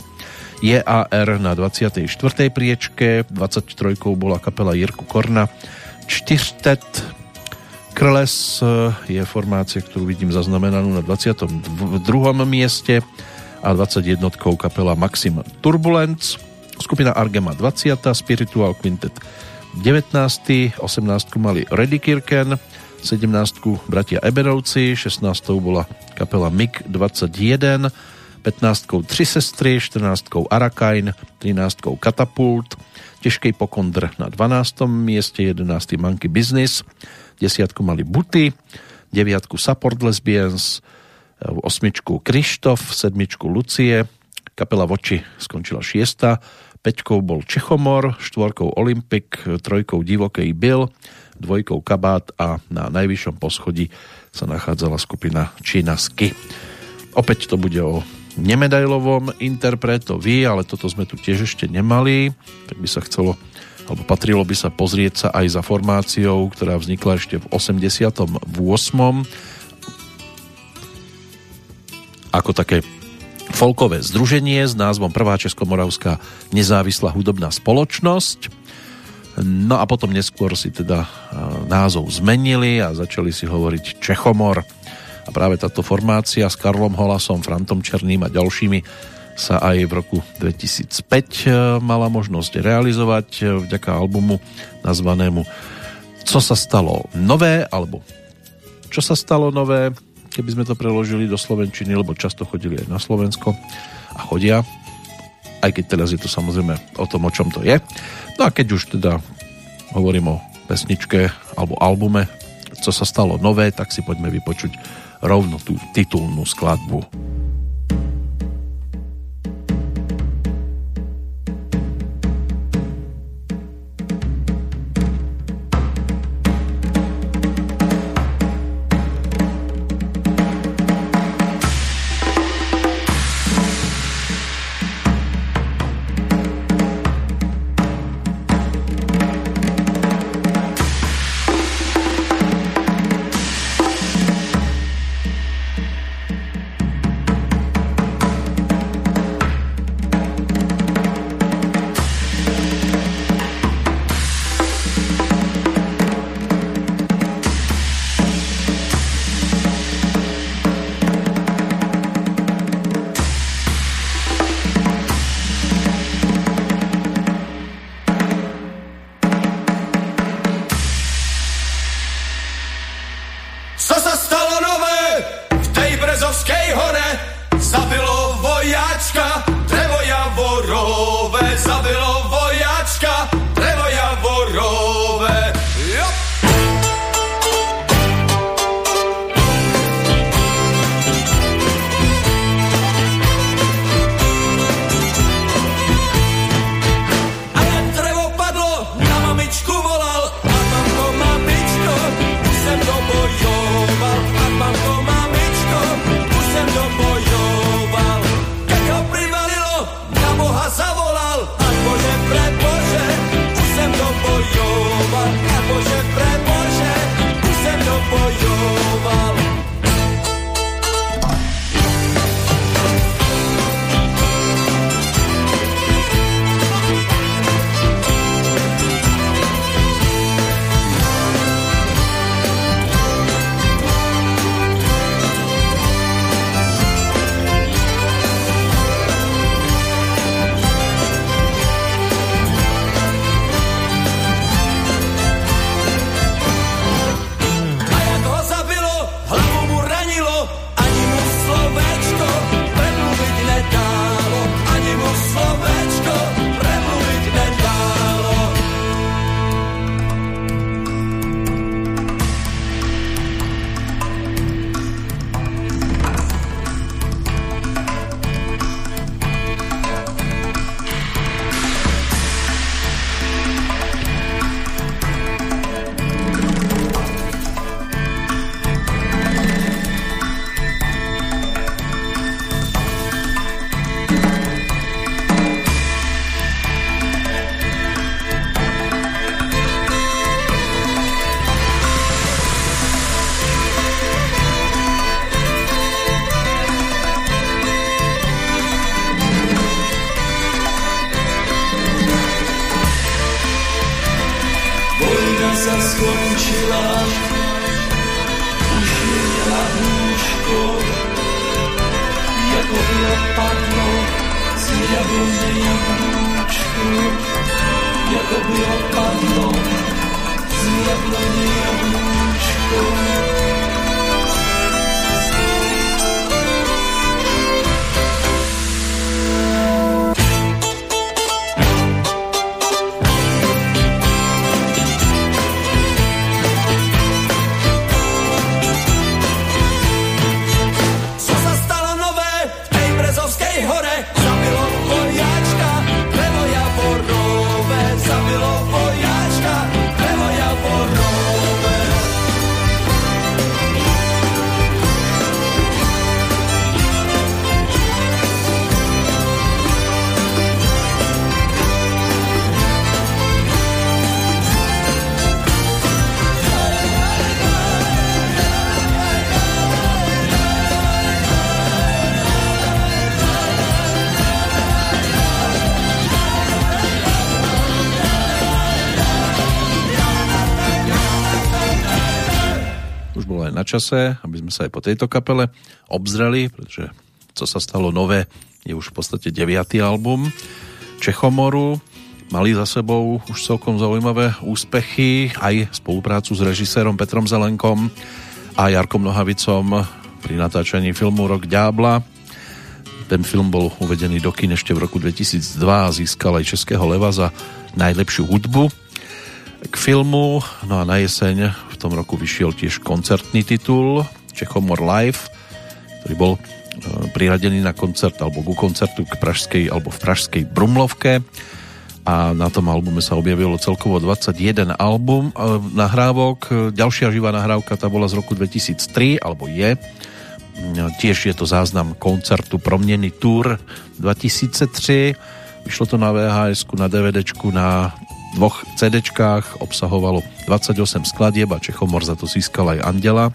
JAR na 24. priečke, 23. bola kapela Jirku Korna, Čtyřtet, Krles eh, je formácia, ktorú vidím zaznamenanú na 22. mieste a 21. kapela Maxim Turbulence, skupina Argema 20. Spiritual Quintet 19. 18. mali Reddy Kirken, 17. bratia Eberovci, 16. bola kapela MIG 21, 15 Tři sestry, 14 Arakain, 13 Katapult, Težkej pokondr na 12. mieste, 11. Monkey Business, 10. mali Buty, 9. Support Lesbians, 8. Krištof, 7. Lucie, kapela Voči skončila 6. 5. bol Čechomor, 4. Olympik, 3. Divokej Bill, 2. Kabát a na najvyššom poschodí sa nachádzala skupina Činasky. Opäť to bude o nemedailovom interpretovi, ale toto sme tu tiež ešte nemali, tak by sa chcelo alebo patrilo by sa pozrieť sa aj za formáciou, ktorá vznikla ešte v 88. ako také folkové združenie s názvom Prvá Českomoravská nezávislá hudobná spoločnosť. No a potom neskôr si teda názov zmenili a začali si hovoriť Čechomor a práve táto formácia s Karlom Holasom, Frantom Černým a ďalšími sa aj v roku 2005 e, mala možnosť realizovať e, vďaka albumu nazvanému Co sa stalo nové, alebo Čo sa stalo nové, keby sme to preložili do Slovenčiny, lebo často chodili aj na Slovensko a chodia, aj keď teraz je to samozrejme o tom, o čom to je. No a keď už teda hovorím o pesničke alebo albume, co sa stalo nové, tak si poďme vypočuť rovno tú titulnú skladbu. Skončila, už neměla hůčko, jako padlo z jablony jablůčko, jako padlo z jablony jablůčko. Čase, aby sme sa aj po tejto kapele obzreli, pretože co sa stalo nové, je už v podstate deviatý album Čechomoru. Mali za sebou už celkom zaujímavé úspechy, aj spoluprácu s režisérom Petrom Zelenkom a Jarkom Nohavicom pri natáčaní filmu Rok Ďábla. Ten film bol uvedený do kin ešte v roku 2002 a získal aj Českého leva za najlepšiu hudbu k filmu. No a na jeseň roku vyšiel tiež koncertný titul Čechomor Live, ktorý bol e, priradený na koncert alebo ku koncertu k pražskej alebo v pražskej Brumlovke a na tom albume sa objavilo celkovo 21 album e, nahrávok. Ďalšia živá nahrávka tá bola z roku 2003 alebo je. Tiež je to záznam koncertu Proměny Tour 2003. Vyšlo to na VHS, na DVD, na dvoch CDčkách, obsahovalo 28 skladieb a Čechomor za to získal aj Andela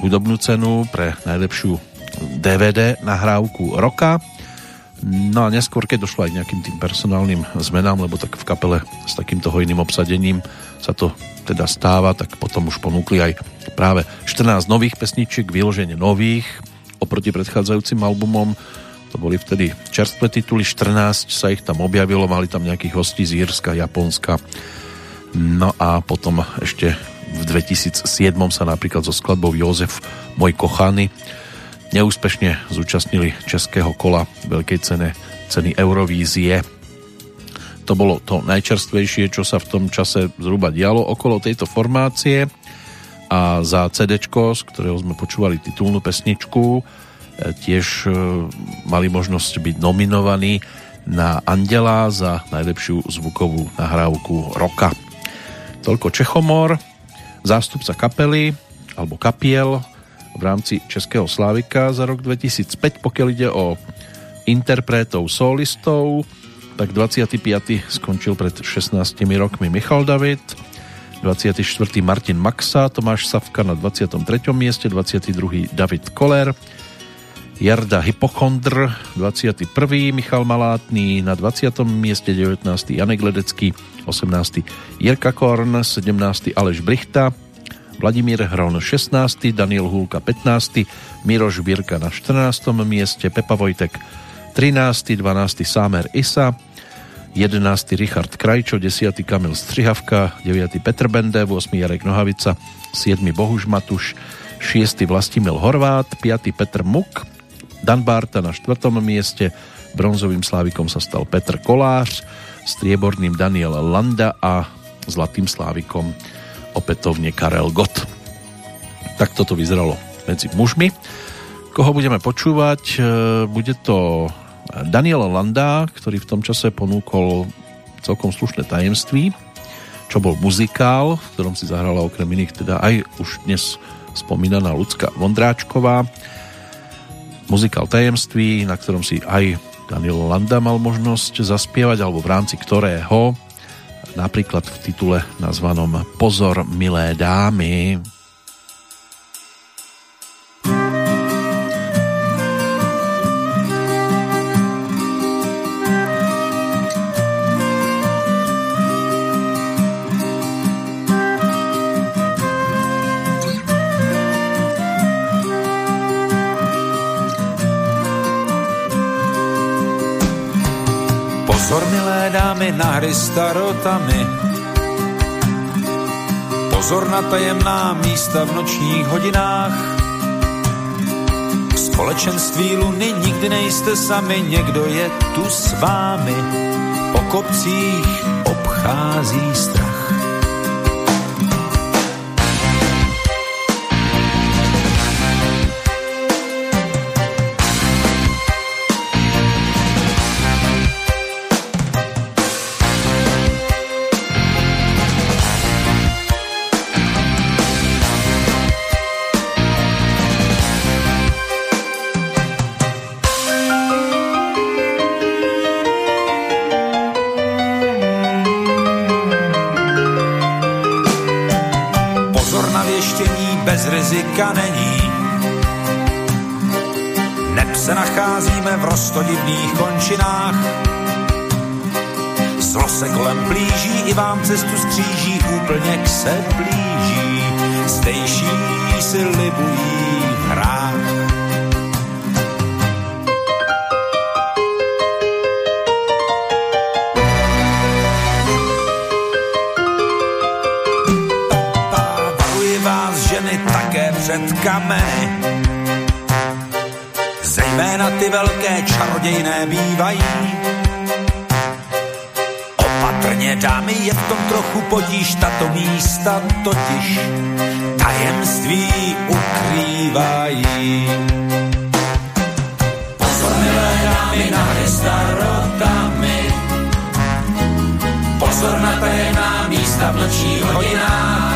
hudobnú cenu pre najlepšiu DVD nahrávku roka. No a neskôr, keď došlo aj k nejakým tým personálnym zmenám, lebo tak v kapele s takýmto hojným obsadením sa to teda stáva, tak potom už ponúkli aj práve 14 nových pesničiek, vyloženie nových oproti predchádzajúcim albumom. To boli vtedy čerstvé tituly, 14 sa ich tam objavilo, mali tam nejakých hostí z Írska, Japonska. No a potom ešte v 2007 sa napríklad so skladbou Jozef Môj kochaný neúspešne zúčastnili českého kola veľkej cene ceny Eurovízie. To bolo to najčerstvejšie, čo sa v tom čase zhruba dialo okolo tejto formácie a za CD, z ktorého sme počúvali titulnú pesničku, tiež e, mali možnosť byť nominovaní na Andela za najlepšiu zvukovú nahrávku roka. Toľko Čechomor, zástupca kapely alebo kapiel v rámci Českého Slávika za rok 2005, pokiaľ ide o interpretov solistov, tak 25. skončil pred 16 rokmi Michal David, 24. Martin Maxa, Tomáš Savka na 23. mieste, 22. David Koller, Jarda Hypochondr, 21. Michal Malátny, na 20. mieste 19. Janek Ledecký, 18. Jirka Korn, 17. Aleš Brichta, Vladimír Hron 16. Daniel Hulka 15. Miroš Birka na 14. mieste, Pepa Vojtek 13. 12. Sámer Isa, 11. Richard Krajčo, 10. Kamil Střihavka, 9. Petr Bende, 8. Jarek Nohavica, 7. Bohuž Matuš, 6. Vlastimil Horvát, 5. Petr Muk, Dan Barta na 4. mieste, bronzovým slávikom sa stal Petr Kolář, strieborným Daniel Landa a zlatým slávikom opätovne Karel Gott. Tak toto vyzeralo medzi mužmi. Koho budeme počúvať? E, bude to Daniel Landa, ktorý v tom čase ponúkol celkom slušné tajemství, čo bol muzikál, v ktorom si zahrala okrem iných teda aj už dnes spomínaná Lucka Vondráčková muzikál Tajemství, na ktorom si aj Daniel Landa mal možnosť zaspievať, alebo v rámci ktorého napríklad v titule nazvanom Pozor, milé dámy, dámy starotami. Pozor na tajemná místa v nočních hodinách. V společenství luny nikdy nejste sami, někdo je tu s vámi. Po kopcích obchází strach. Rizika není. Neb se nacházíme v rostodivných končinách. Zlo se kolem blíží, i vám cestu skříží, úplně k se blíží. Zdejší si libují před kameny. Zejména ty velké čarodějné bývají. Opatrně dámy, je v tom trochu potíž, tato místa totiž tajemství ukrývají. Pozor, milé dámy, na starotami. Pozor na tajemná místa v nočních hodinách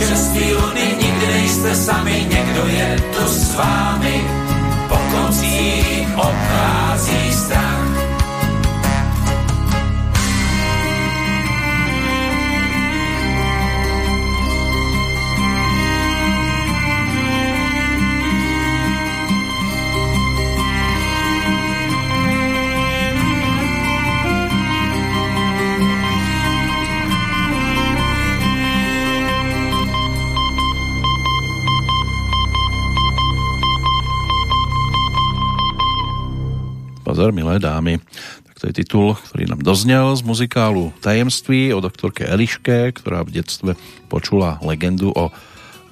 společenství luny nikdy nejste sami, někdo je tu s vámi, po koncích obchází strach. Pozor, milé dámy. Tak To je titul, ktorý nám doznel z muzikálu Tajemství o doktorke Eliške, ktorá v detstve počula legendu o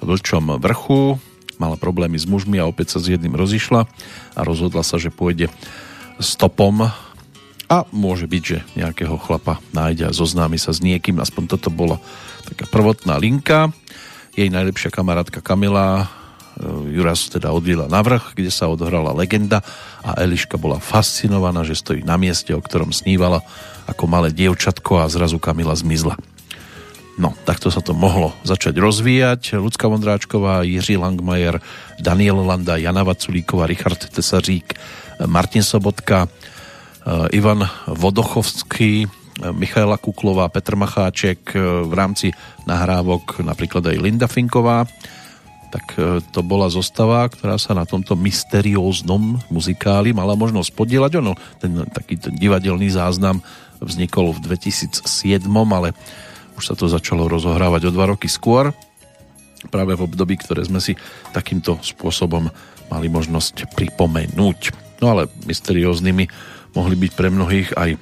vlčom vrchu, mala problémy s mužmi a opäť sa s jedným rozišla a rozhodla sa, že pôjde stopom a môže byť, že nejakého chlapa nájde a zoznámi sa s niekým, aspoň toto bola taká prvotná linka. Jej najlepšia kamarátka Kamila Juras teda odviela na vrch, kde sa odohrala legenda a Eliška bola fascinovaná, že stojí na mieste, o ktorom snívala ako malé dievčatko a zrazu Kamila zmizla. No, takto sa to mohlo začať rozvíjať. Lucka Vondráčková, Jiří Langmajer, Daniel Landa, Jana Vaculíková, Richard Tesařík, Martin Sobotka, eh, Ivan Vodochovský, Michaela Kuklová, Petr Macháček, eh, v rámci nahrávok napríklad aj Linda Finková, tak e, to bola zostava, ktorá sa na tomto mysterióznom muzikáli mala možnosť podielať. Ono, ten taký ten divadelný záznam vznikol v 2007, ale už sa to začalo rozohrávať o dva roky skôr, práve v období, ktoré sme si takýmto spôsobom mali možnosť pripomenúť. No ale mysterióznymi mohli byť pre mnohých aj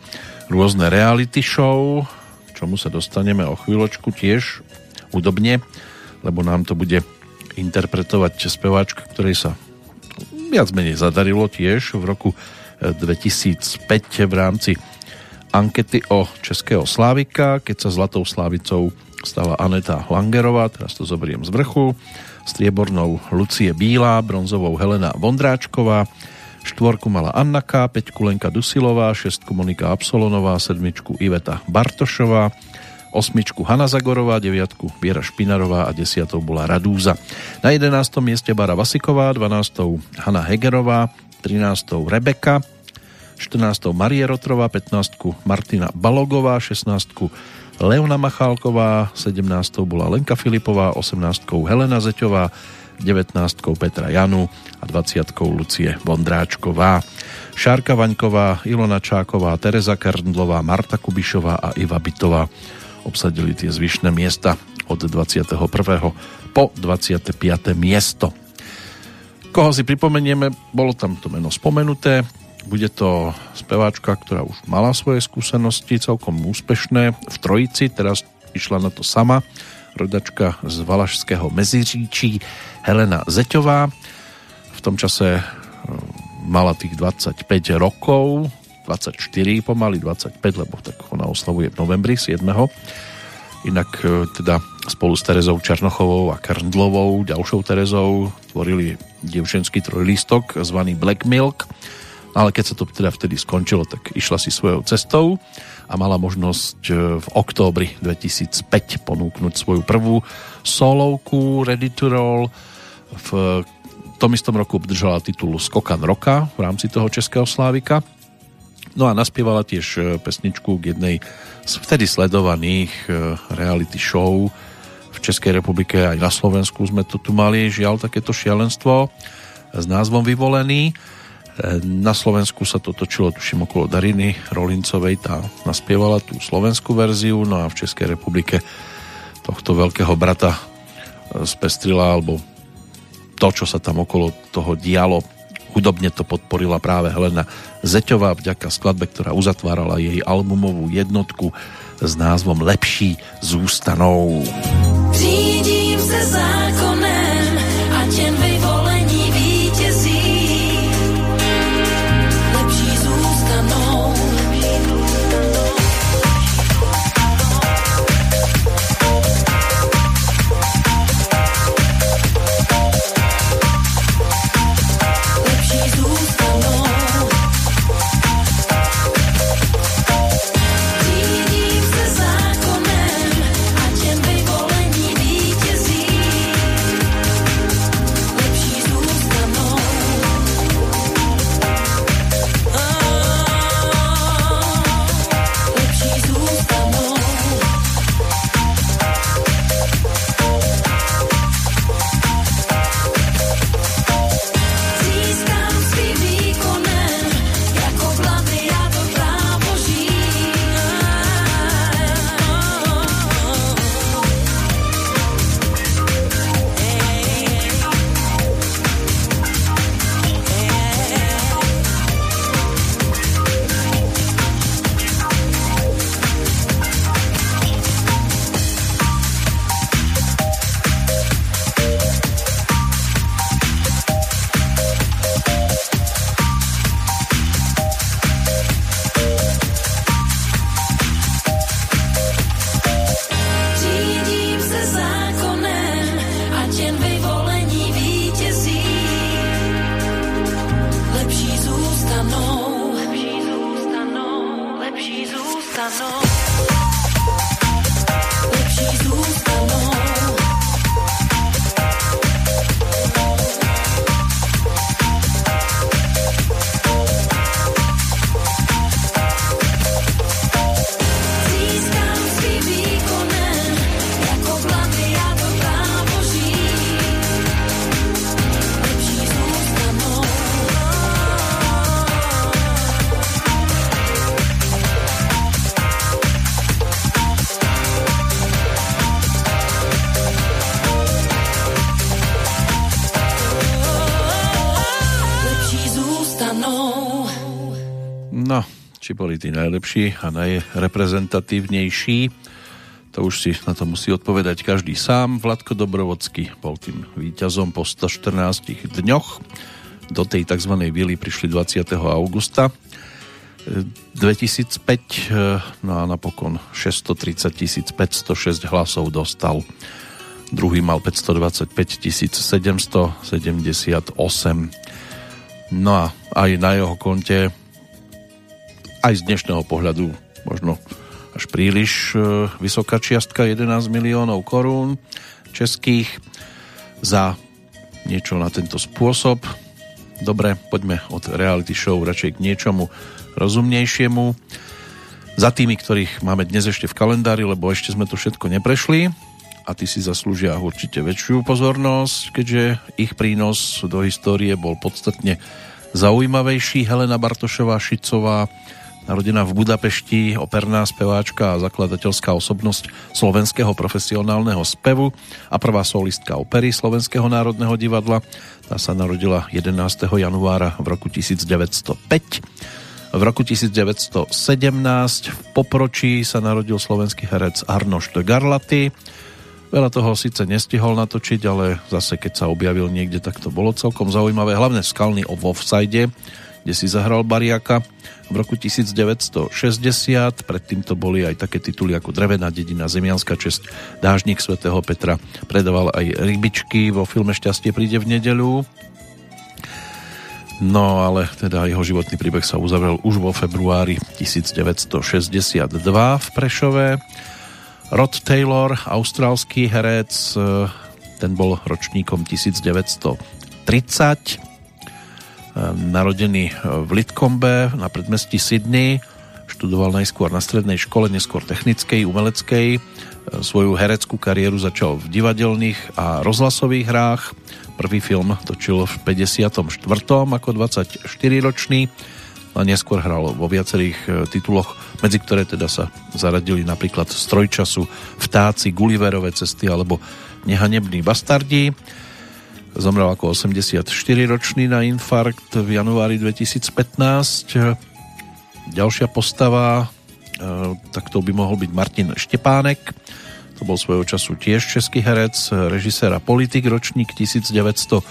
rôzne reality show, čomu sa dostaneme o chvíľočku tiež údobne, lebo nám to bude interpretovať speváčka, ktorej sa viac menej zadarilo tiež v roku 2005 eh, v rámci ankety o Českého Slávika, keď sa Zlatou Slávicou stala Aneta Langerová, teraz to zoberiem z vrchu, striebornou Lucie Bílá, bronzovou Helena Vondráčková, štvorku mala Anna K, peťku Lenka Dusilová, šestku Monika Absolonová, sedmičku Iveta Bartošová, osmičku Hanna Zagorová, deviatku Viera Špinarová a desiatou bola Radúza. Na 11. mieste Bara Vasiková, 12. Hanna Hegerová, 13. Rebeka, 14. Marie Rotrová, 15. Martina Balogová, 16. Leona Machálková, 17. bola Lenka Filipová, 18. Helena Zeťová, 19. Petra Janu a 20. Lucie Vondráčková. Šárka Vaňková, Ilona Čáková, Tereza Karndlová, Marta Kubišová a Iva Bitová obsadili tie zvyšné miesta od 21. po 25. miesto. Koho si pripomenieme, bolo tam to meno spomenuté, bude to speváčka, ktorá už mala svoje skúsenosti celkom úspešné v Trojici, teraz išla na to sama, rodačka z Valašského Meziříčí Helena Zeťová. V tom čase e, mala tých 25 rokov, 24 pomaly, 25, lebo tak ona oslavuje v novembri 7. Inak e, teda spolu s Terezou Černochovou a Karndlovou, ďalšou Terezou, tvorili dievčenský trojlístok zvaný Black Milk, ale keď sa to teda vtedy skončilo, tak išla si svojou cestou a mala možnosť e, v októbri 2005 ponúknuť svoju prvú solovku Ready to Roll. V tom istom roku obdržala titul Skokan roka v rámci toho Českého Slávika No a naspievala tiež e, pesničku k jednej z vtedy sledovaných e, reality show v Českej republike aj na Slovensku sme to tu mali, žiaľ takéto šialenstvo s názvom Vyvolený. E, na Slovensku sa to točilo, tuším, okolo Dariny Rolincovej, tá naspievala tú slovenskú verziu, no a v Českej republike tohto veľkého brata spestrila, alebo to, čo sa tam okolo toho dialo, Hudobne to podporila práve Helena Zeťová vďaka skladbe, ktorá uzatvárala jej albumovú jednotku s názvom Lepší zústanou. Řídím se zákonem boli tí najlepší a najreprezentatívnejší. To už si na to musí odpovedať každý sám. Vladko Dobrovodský bol tým víťazom po 114 dňoch. Do tej tzv. vily prišli 20. augusta 2005, no a napokon 630 506 hlasov dostal. Druhý mal 525 778. No a aj na jeho konte aj z dnešného pohľadu možno až príliš e, vysoká čiastka 11 miliónov korún českých za niečo na tento spôsob. Dobre, poďme od reality show radšej k niečomu rozumnejšiemu. Za tými, ktorých máme dnes ešte v kalendári, lebo ešte sme to všetko neprešli a ty si zaslúžia určite väčšiu pozornosť, keďže ich prínos do histórie bol podstatne zaujímavejší. Helena Bartošová Šicová, narodená v Budapešti, operná speváčka a zakladateľská osobnosť slovenského profesionálneho spevu a prvá solistka opery Slovenského národného divadla. Tá sa narodila 11. januára v roku 1905 v roku 1917 v Popročí sa narodil slovenský herec Arnošt Garlaty. Veľa toho síce nestihol natočiť, ale zase keď sa objavil niekde, tak to bolo celkom zaujímavé. Hlavne skalný o Offside, kde si zahral Bariaka v roku 1960. Predtým to boli aj také tituly ako Drevená dedina, Zemianská česť, Dážnik svätého Petra. Predával aj rybičky vo filme Šťastie príde v nedeľu No ale teda jeho životný príbeh sa uzavrel už vo februári 1962 v Prešove. Rod Taylor, austrálsky herec, e, ten bol ročníkom 1930 e, narodený v Litkombe na predmestí Sydney študoval najskôr na strednej škole, neskôr technickej, umeleckej. E, svoju hereckú kariéru začal v divadelných a rozhlasových hrách Prvý film točil v 54. ako 24-ročný a neskôr hral vo viacerých e, tituloch, medzi ktoré teda sa zaradili napríklad Strojčasu, Vtáci, Gulliverové cesty alebo Nehanební bastardi. Zomrel ako 84-ročný na infarkt v januári 2015. Ďalšia postava, e, tak to by mohol byť Martin Štepánek, to bol svojho času tiež český herec, režisér a politik, ročník 1947.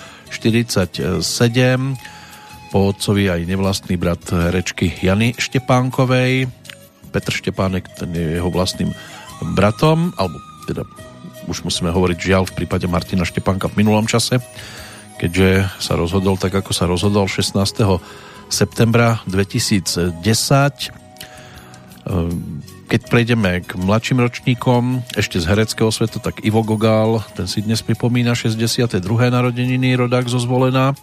Po otcovi aj nevlastný brat herečky Jany Štepánkovej. Petr Štepánek, ten je jeho vlastným bratom, alebo teda už musíme hovoriť žiaľ v prípade Martina Štepánka v minulom čase, keďže sa rozhodol tak, ako sa rozhodol 16. septembra 2010 keď prejdeme k mladším ročníkom, ešte z hereckého sveta, tak Ivo Gogál, ten si dnes pripomína 62. narodeniny, rodák zo zvolená,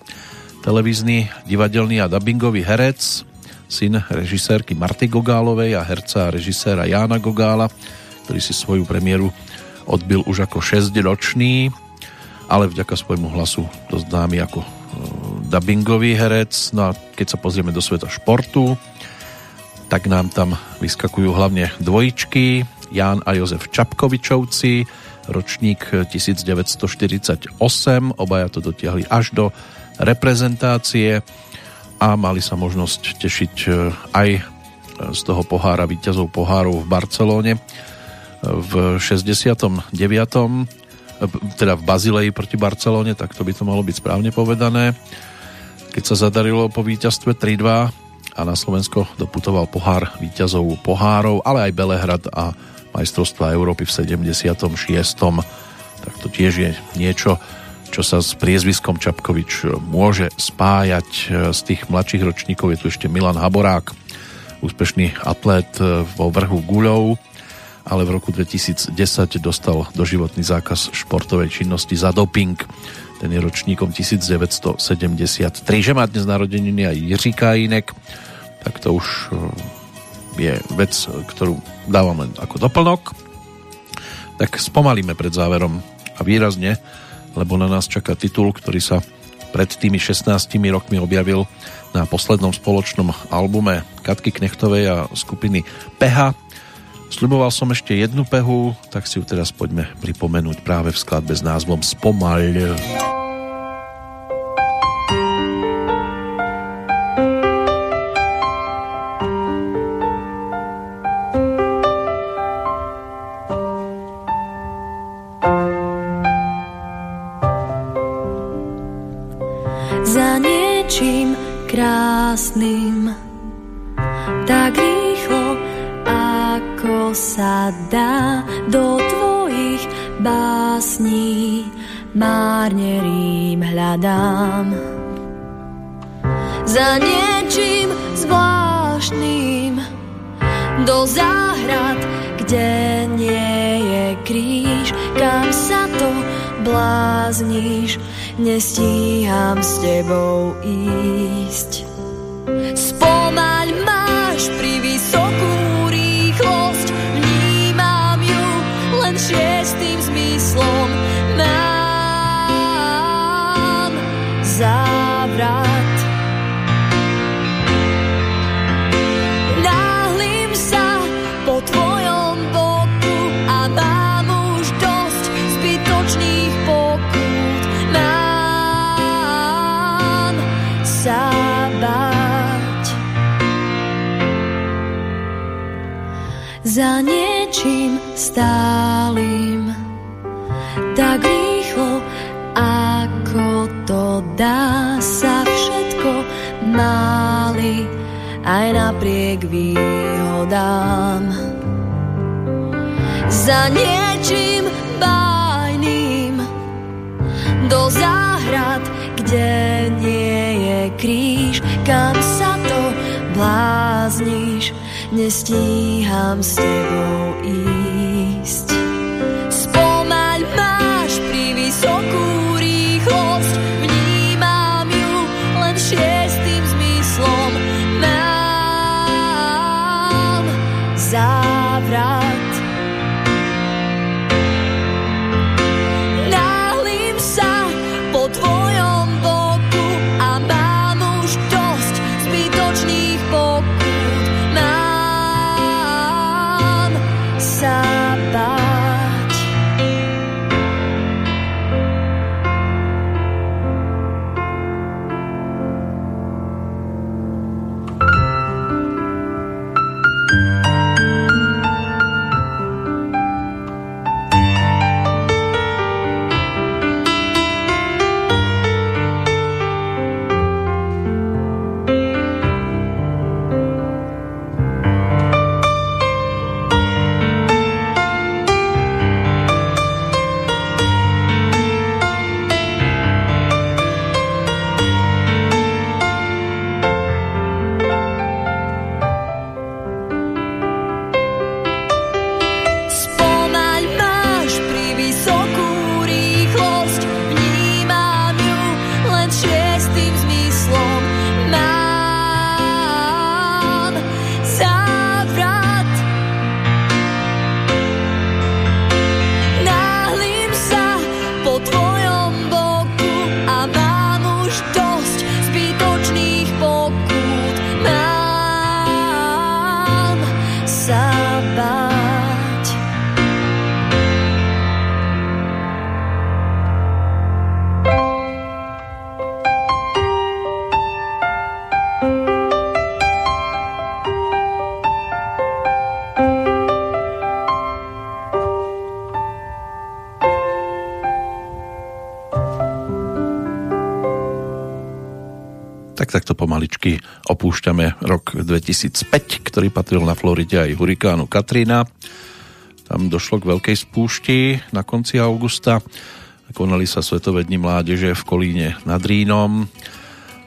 televízny, divadelný a dubbingový herec, syn režisérky Marty Gogálovej a herca a režiséra Jána Gogála, ktorý si svoju premiéru odbil už ako 6-ročný, ale vďaka svojmu hlasu dosť známy ako e, dubbingový herec. No a keď sa pozrieme do sveta športu, tak nám tam vyskakujú hlavne dvojičky. Ján a Jozef Čapkovičovci, ročník 1948, obaja to dotiahli až do reprezentácie a mali sa možnosť tešiť e, aj z toho pohára víťazov pohárov v Barcelóne v 69. E, teda v Bazileji proti Barcelóne, tak to by to malo byť správne povedané. Keď sa zadarilo po víťazstve 3-2 a na Slovensko doputoval pohár víťazov pohárov, ale aj Belehrad a majstrovstva Európy v 76. Tak to tiež je niečo, čo sa s priezviskom Čapkovič môže spájať z tých mladších ročníkov. Je tu ešte Milan Haborák, úspešný atlét vo vrhu guľov, ale v roku 2010 dostal doživotný zákaz športovej činnosti za doping. Ten je ročníkom 1973. Že má dnes narodeniny aj Jiří Kajínek, tak to už eh, je vec, ktorú dávam len ako doplnok. Tak spomalíme pred záverom a výrazne, lebo na nás čaká titul, ktorý sa pred tými 16 rokmi objavil na poslednom spoločnom albume Katky Knechtovej a skupiny Peha. Sľuboval som ešte jednu pehu, tak si ju teraz poďme pripomenúť práve v skladbe s názvom Spomal. Spomal. Márne rým hľadám. Za niečím zvláštnym do záhrad, kde nie je kríž, kam sa to blázniš, nestíham s tebou ísť. Spomaň stálym tak rýchlo, ako to dá sa všetko máli aj napriek výhodám. Za niečím bájným do záhrad, kde nie je kríž, kam sa to blázniš, nestíham s tebou ísť. Takto pomaličky opúšťame rok 2005, ktorý patril na Floride aj hurikánu Katrina. Tam došlo k veľkej spúšti na konci augusta. Konali sa Svetové dni mládeže v Kolíne nad Rínom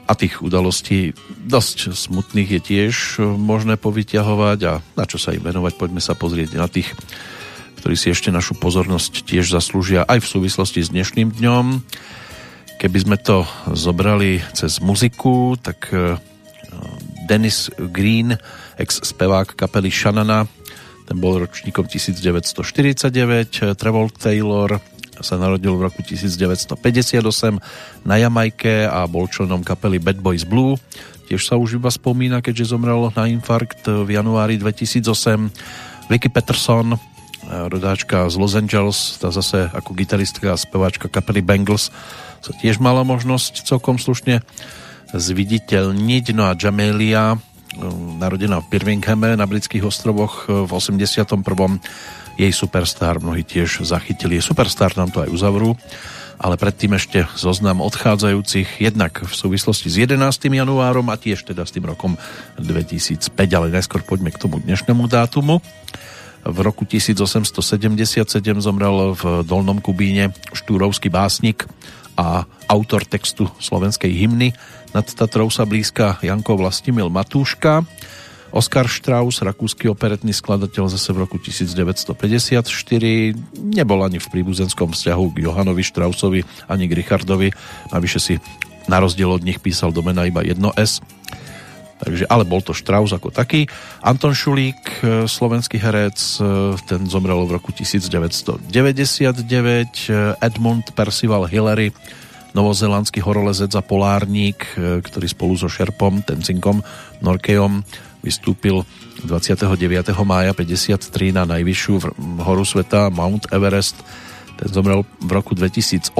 a tých udalostí dosť smutných je tiež možné povyťahovať a na čo sa im venovať, poďme sa pozrieť na tých, ktorí si ešte našu pozornosť tiež zaslúžia aj v súvislosti s dnešným dňom. Keby sme to zobrali cez muziku, tak eh, Dennis Green, ex-spevák kapely Shanana, ten bol ročníkom 1949, Trevor Taylor sa narodil v roku 1958 na Jamajke a bol členom kapely Bad Boys Blue. Tiež sa už iba spomína, keďže zomrel na infarkt v januári 2008. Vicky Peterson, rodáčka z Los Angeles, tá zase ako gitaristka a speváčka kapely Bangles sa tiež mala možnosť celkom slušne zviditeľniť. No a Jamelia, narodená v Birminghame na britských ostrovoch v 81. Jej superstar mnohí tiež zachytili. Superstar nám to aj uzavrú ale predtým ešte zoznam odchádzajúcich jednak v súvislosti s 11. januárom a tiež teda s tým rokom 2005, ale najskôr poďme k tomu dnešnému dátumu. V roku 1877 zomrel v Dolnom Kubíne štúrovský básnik a autor textu slovenskej hymny nad Tatrou sa blízka Janko Vlastimil Matúška. Oskar Strauss, rakúsky operetný skladateľ zase v roku 1954, nebol ani v príbuzenskom vzťahu k Johanovi Straussovi, ani k Richardovi, navyše si na rozdiel od nich písal do mena iba jedno S. Takže, ale bol to Strauss ako taký. Anton Šulík, e, slovenský herec, e, ten zomrel v roku 1999. Edmund Percival Hillary, novozelandský horolezec a polárník, e, ktorý spolu so Šerpom, Tencinkom, Norkejom vystúpil 29. mája 53 na najvyššiu horu sveta Mount Everest. Ten zomrel v roku 2008.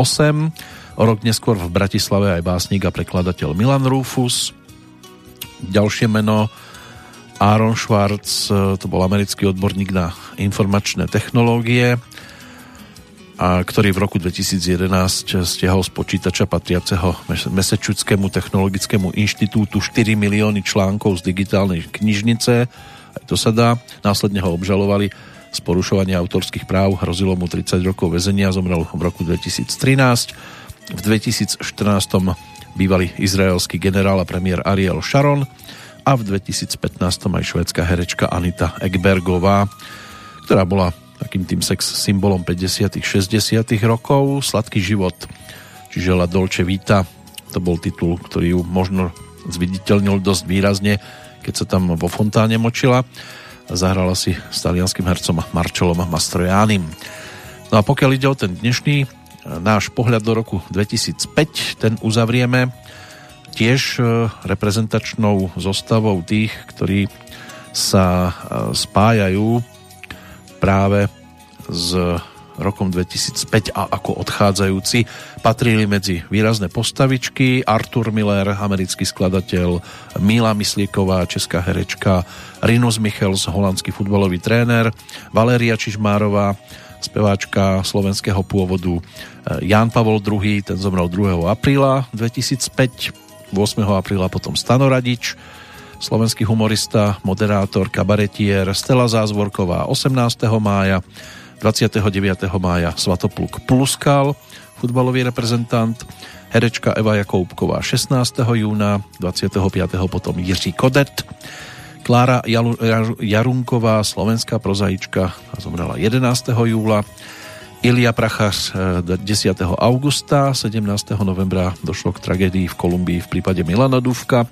O rok neskôr v Bratislave aj básnik a prekladateľ Milan Rufus. Ďalšie meno Aaron Schwartz, to bol americký odborník na informačné technológie a ktorý v roku 2011 stiahol z počítača patriaceho Massachusettskému technologickému inštitútu 4 milióny článkov z digitálnej knižnice. Aj to sa dá. Následne ho obžalovali z porušovania autorských práv. Hrozilo mu 30 rokov väzenia, zomrel v roku 2013. V 2014 bývalý izraelský generál a premiér Ariel Sharon a v 2015 aj švedská herečka Anita Egbergová, ktorá bola takým tým sex symbolom 50 60 rokov. Sladký život, čiže La Dolce Vita, to bol titul, ktorý ju možno zviditeľnil dosť výrazne, keď sa tam vo fontáne močila. Zahrala si s talianským hercom Marcelom Mastrojánim. No a pokiaľ ide o ten dnešný náš pohľad do roku 2005, ten uzavrieme tiež e, reprezentačnou zostavou tých, ktorí sa e, spájajú práve s rokom 2005 a ako odchádzajúci. Patrili medzi výrazné postavičky. Artur Miller, americký skladateľ, Mila Myslíková, česká herečka, Rinus Michels, holandský futbalový tréner, Valéria Čižmárová, speváčka slovenského pôvodu, Jan Pavol II, ten zomrel 2. apríla 2005, 8. apríla potom Stano slovenský humorista, moderátor, kabaretier Stella Zázvorková 18. mája, 29. mája Svatopluk Pluskal, futbalový reprezentant, herečka Eva Jakoubková 16. júna, 25. potom Jiří Kodet, Klára Jarunková, slovenská prozaička, zomrela 11. júla, Ilia Prachař 10. augusta, 17. novembra došlo k tragédii v Kolumbii v prípade Milana Duvka,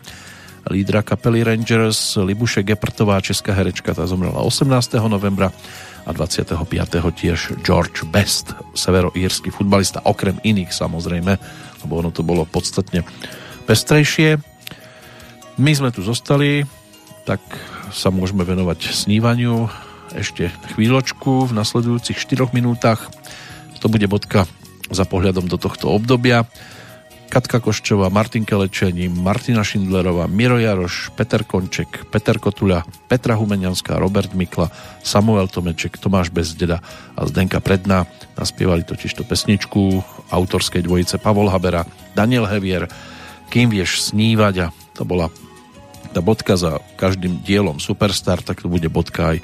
lídra kapely Rangers Libuše Geprtová, česká herečka, tá zomrela 18. novembra a 25. tiež George Best, severoírsky futbalista, okrem iných samozrejme, lebo ono to bolo podstatne pestrejšie. My sme tu zostali, tak sa môžeme venovať snívaniu ešte chvíľočku v nasledujúcich 4 minútach. To bude bodka za pohľadom do tohto obdobia. Katka Koščová, Martin Kelečení, Martina Šindlerová, Miro Jaroš, Peter Konček, Peter Kotuľa, Petra Humenianská, Robert Mikla, Samuel Tomeček, Tomáš Bezdeda a Zdenka Predná. Naspievali totižto pesničku autorskej dvojice Pavol Habera, Daniel Hevier, Kým vieš snívať a to bola tá bodka za každým dielom Superstar, tak to bude bodka aj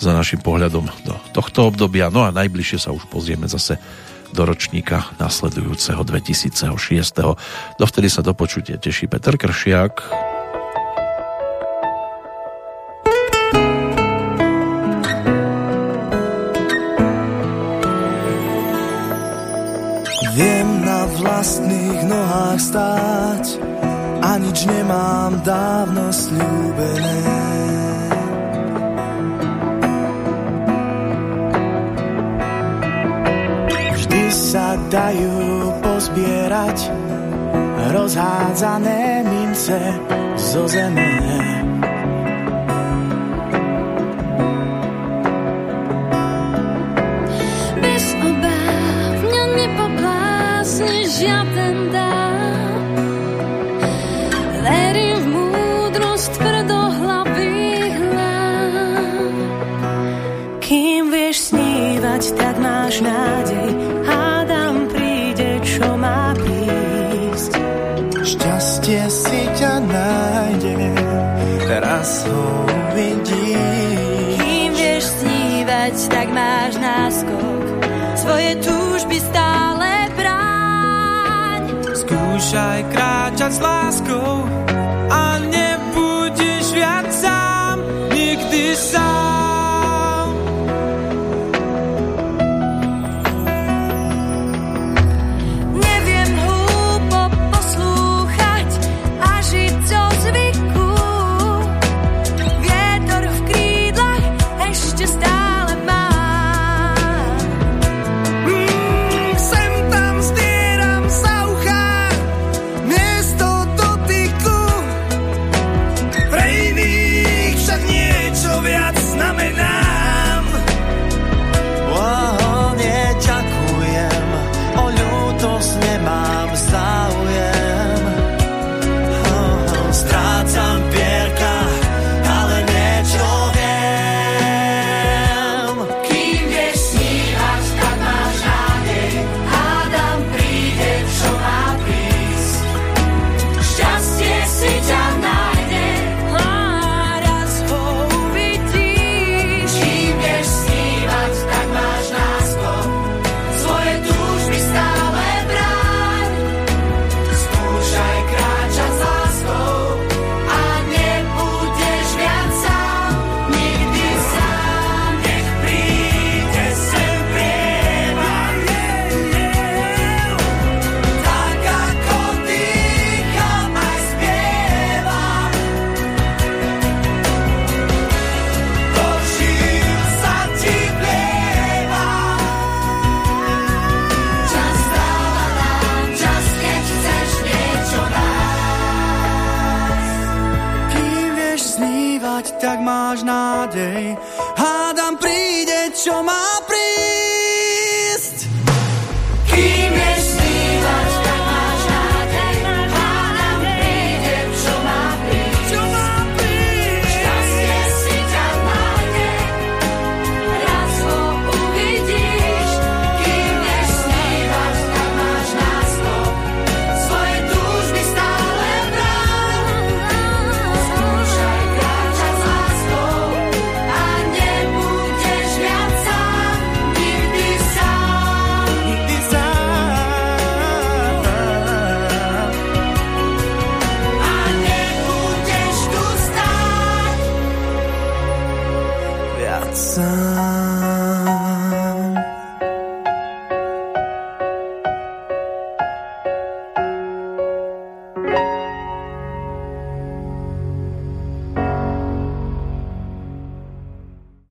za našim pohľadom do tohto obdobia. No a najbližšie sa už pozrieme zase do ročníka nasledujúceho 2006. Dovtedy sa do počutia teší Peter Kršiak. Viem na vlastných nohách stáť a nič nemám dávno slúbené. sa dajú pozbierať rozhádzané mince zo zeme. raz ho uvidíš. Kým vieš snívať, tak máš náskok, svoje túžby stále bráň. Skúšaj kráčať s láskou a nebudeš viac sám, nikdy sám.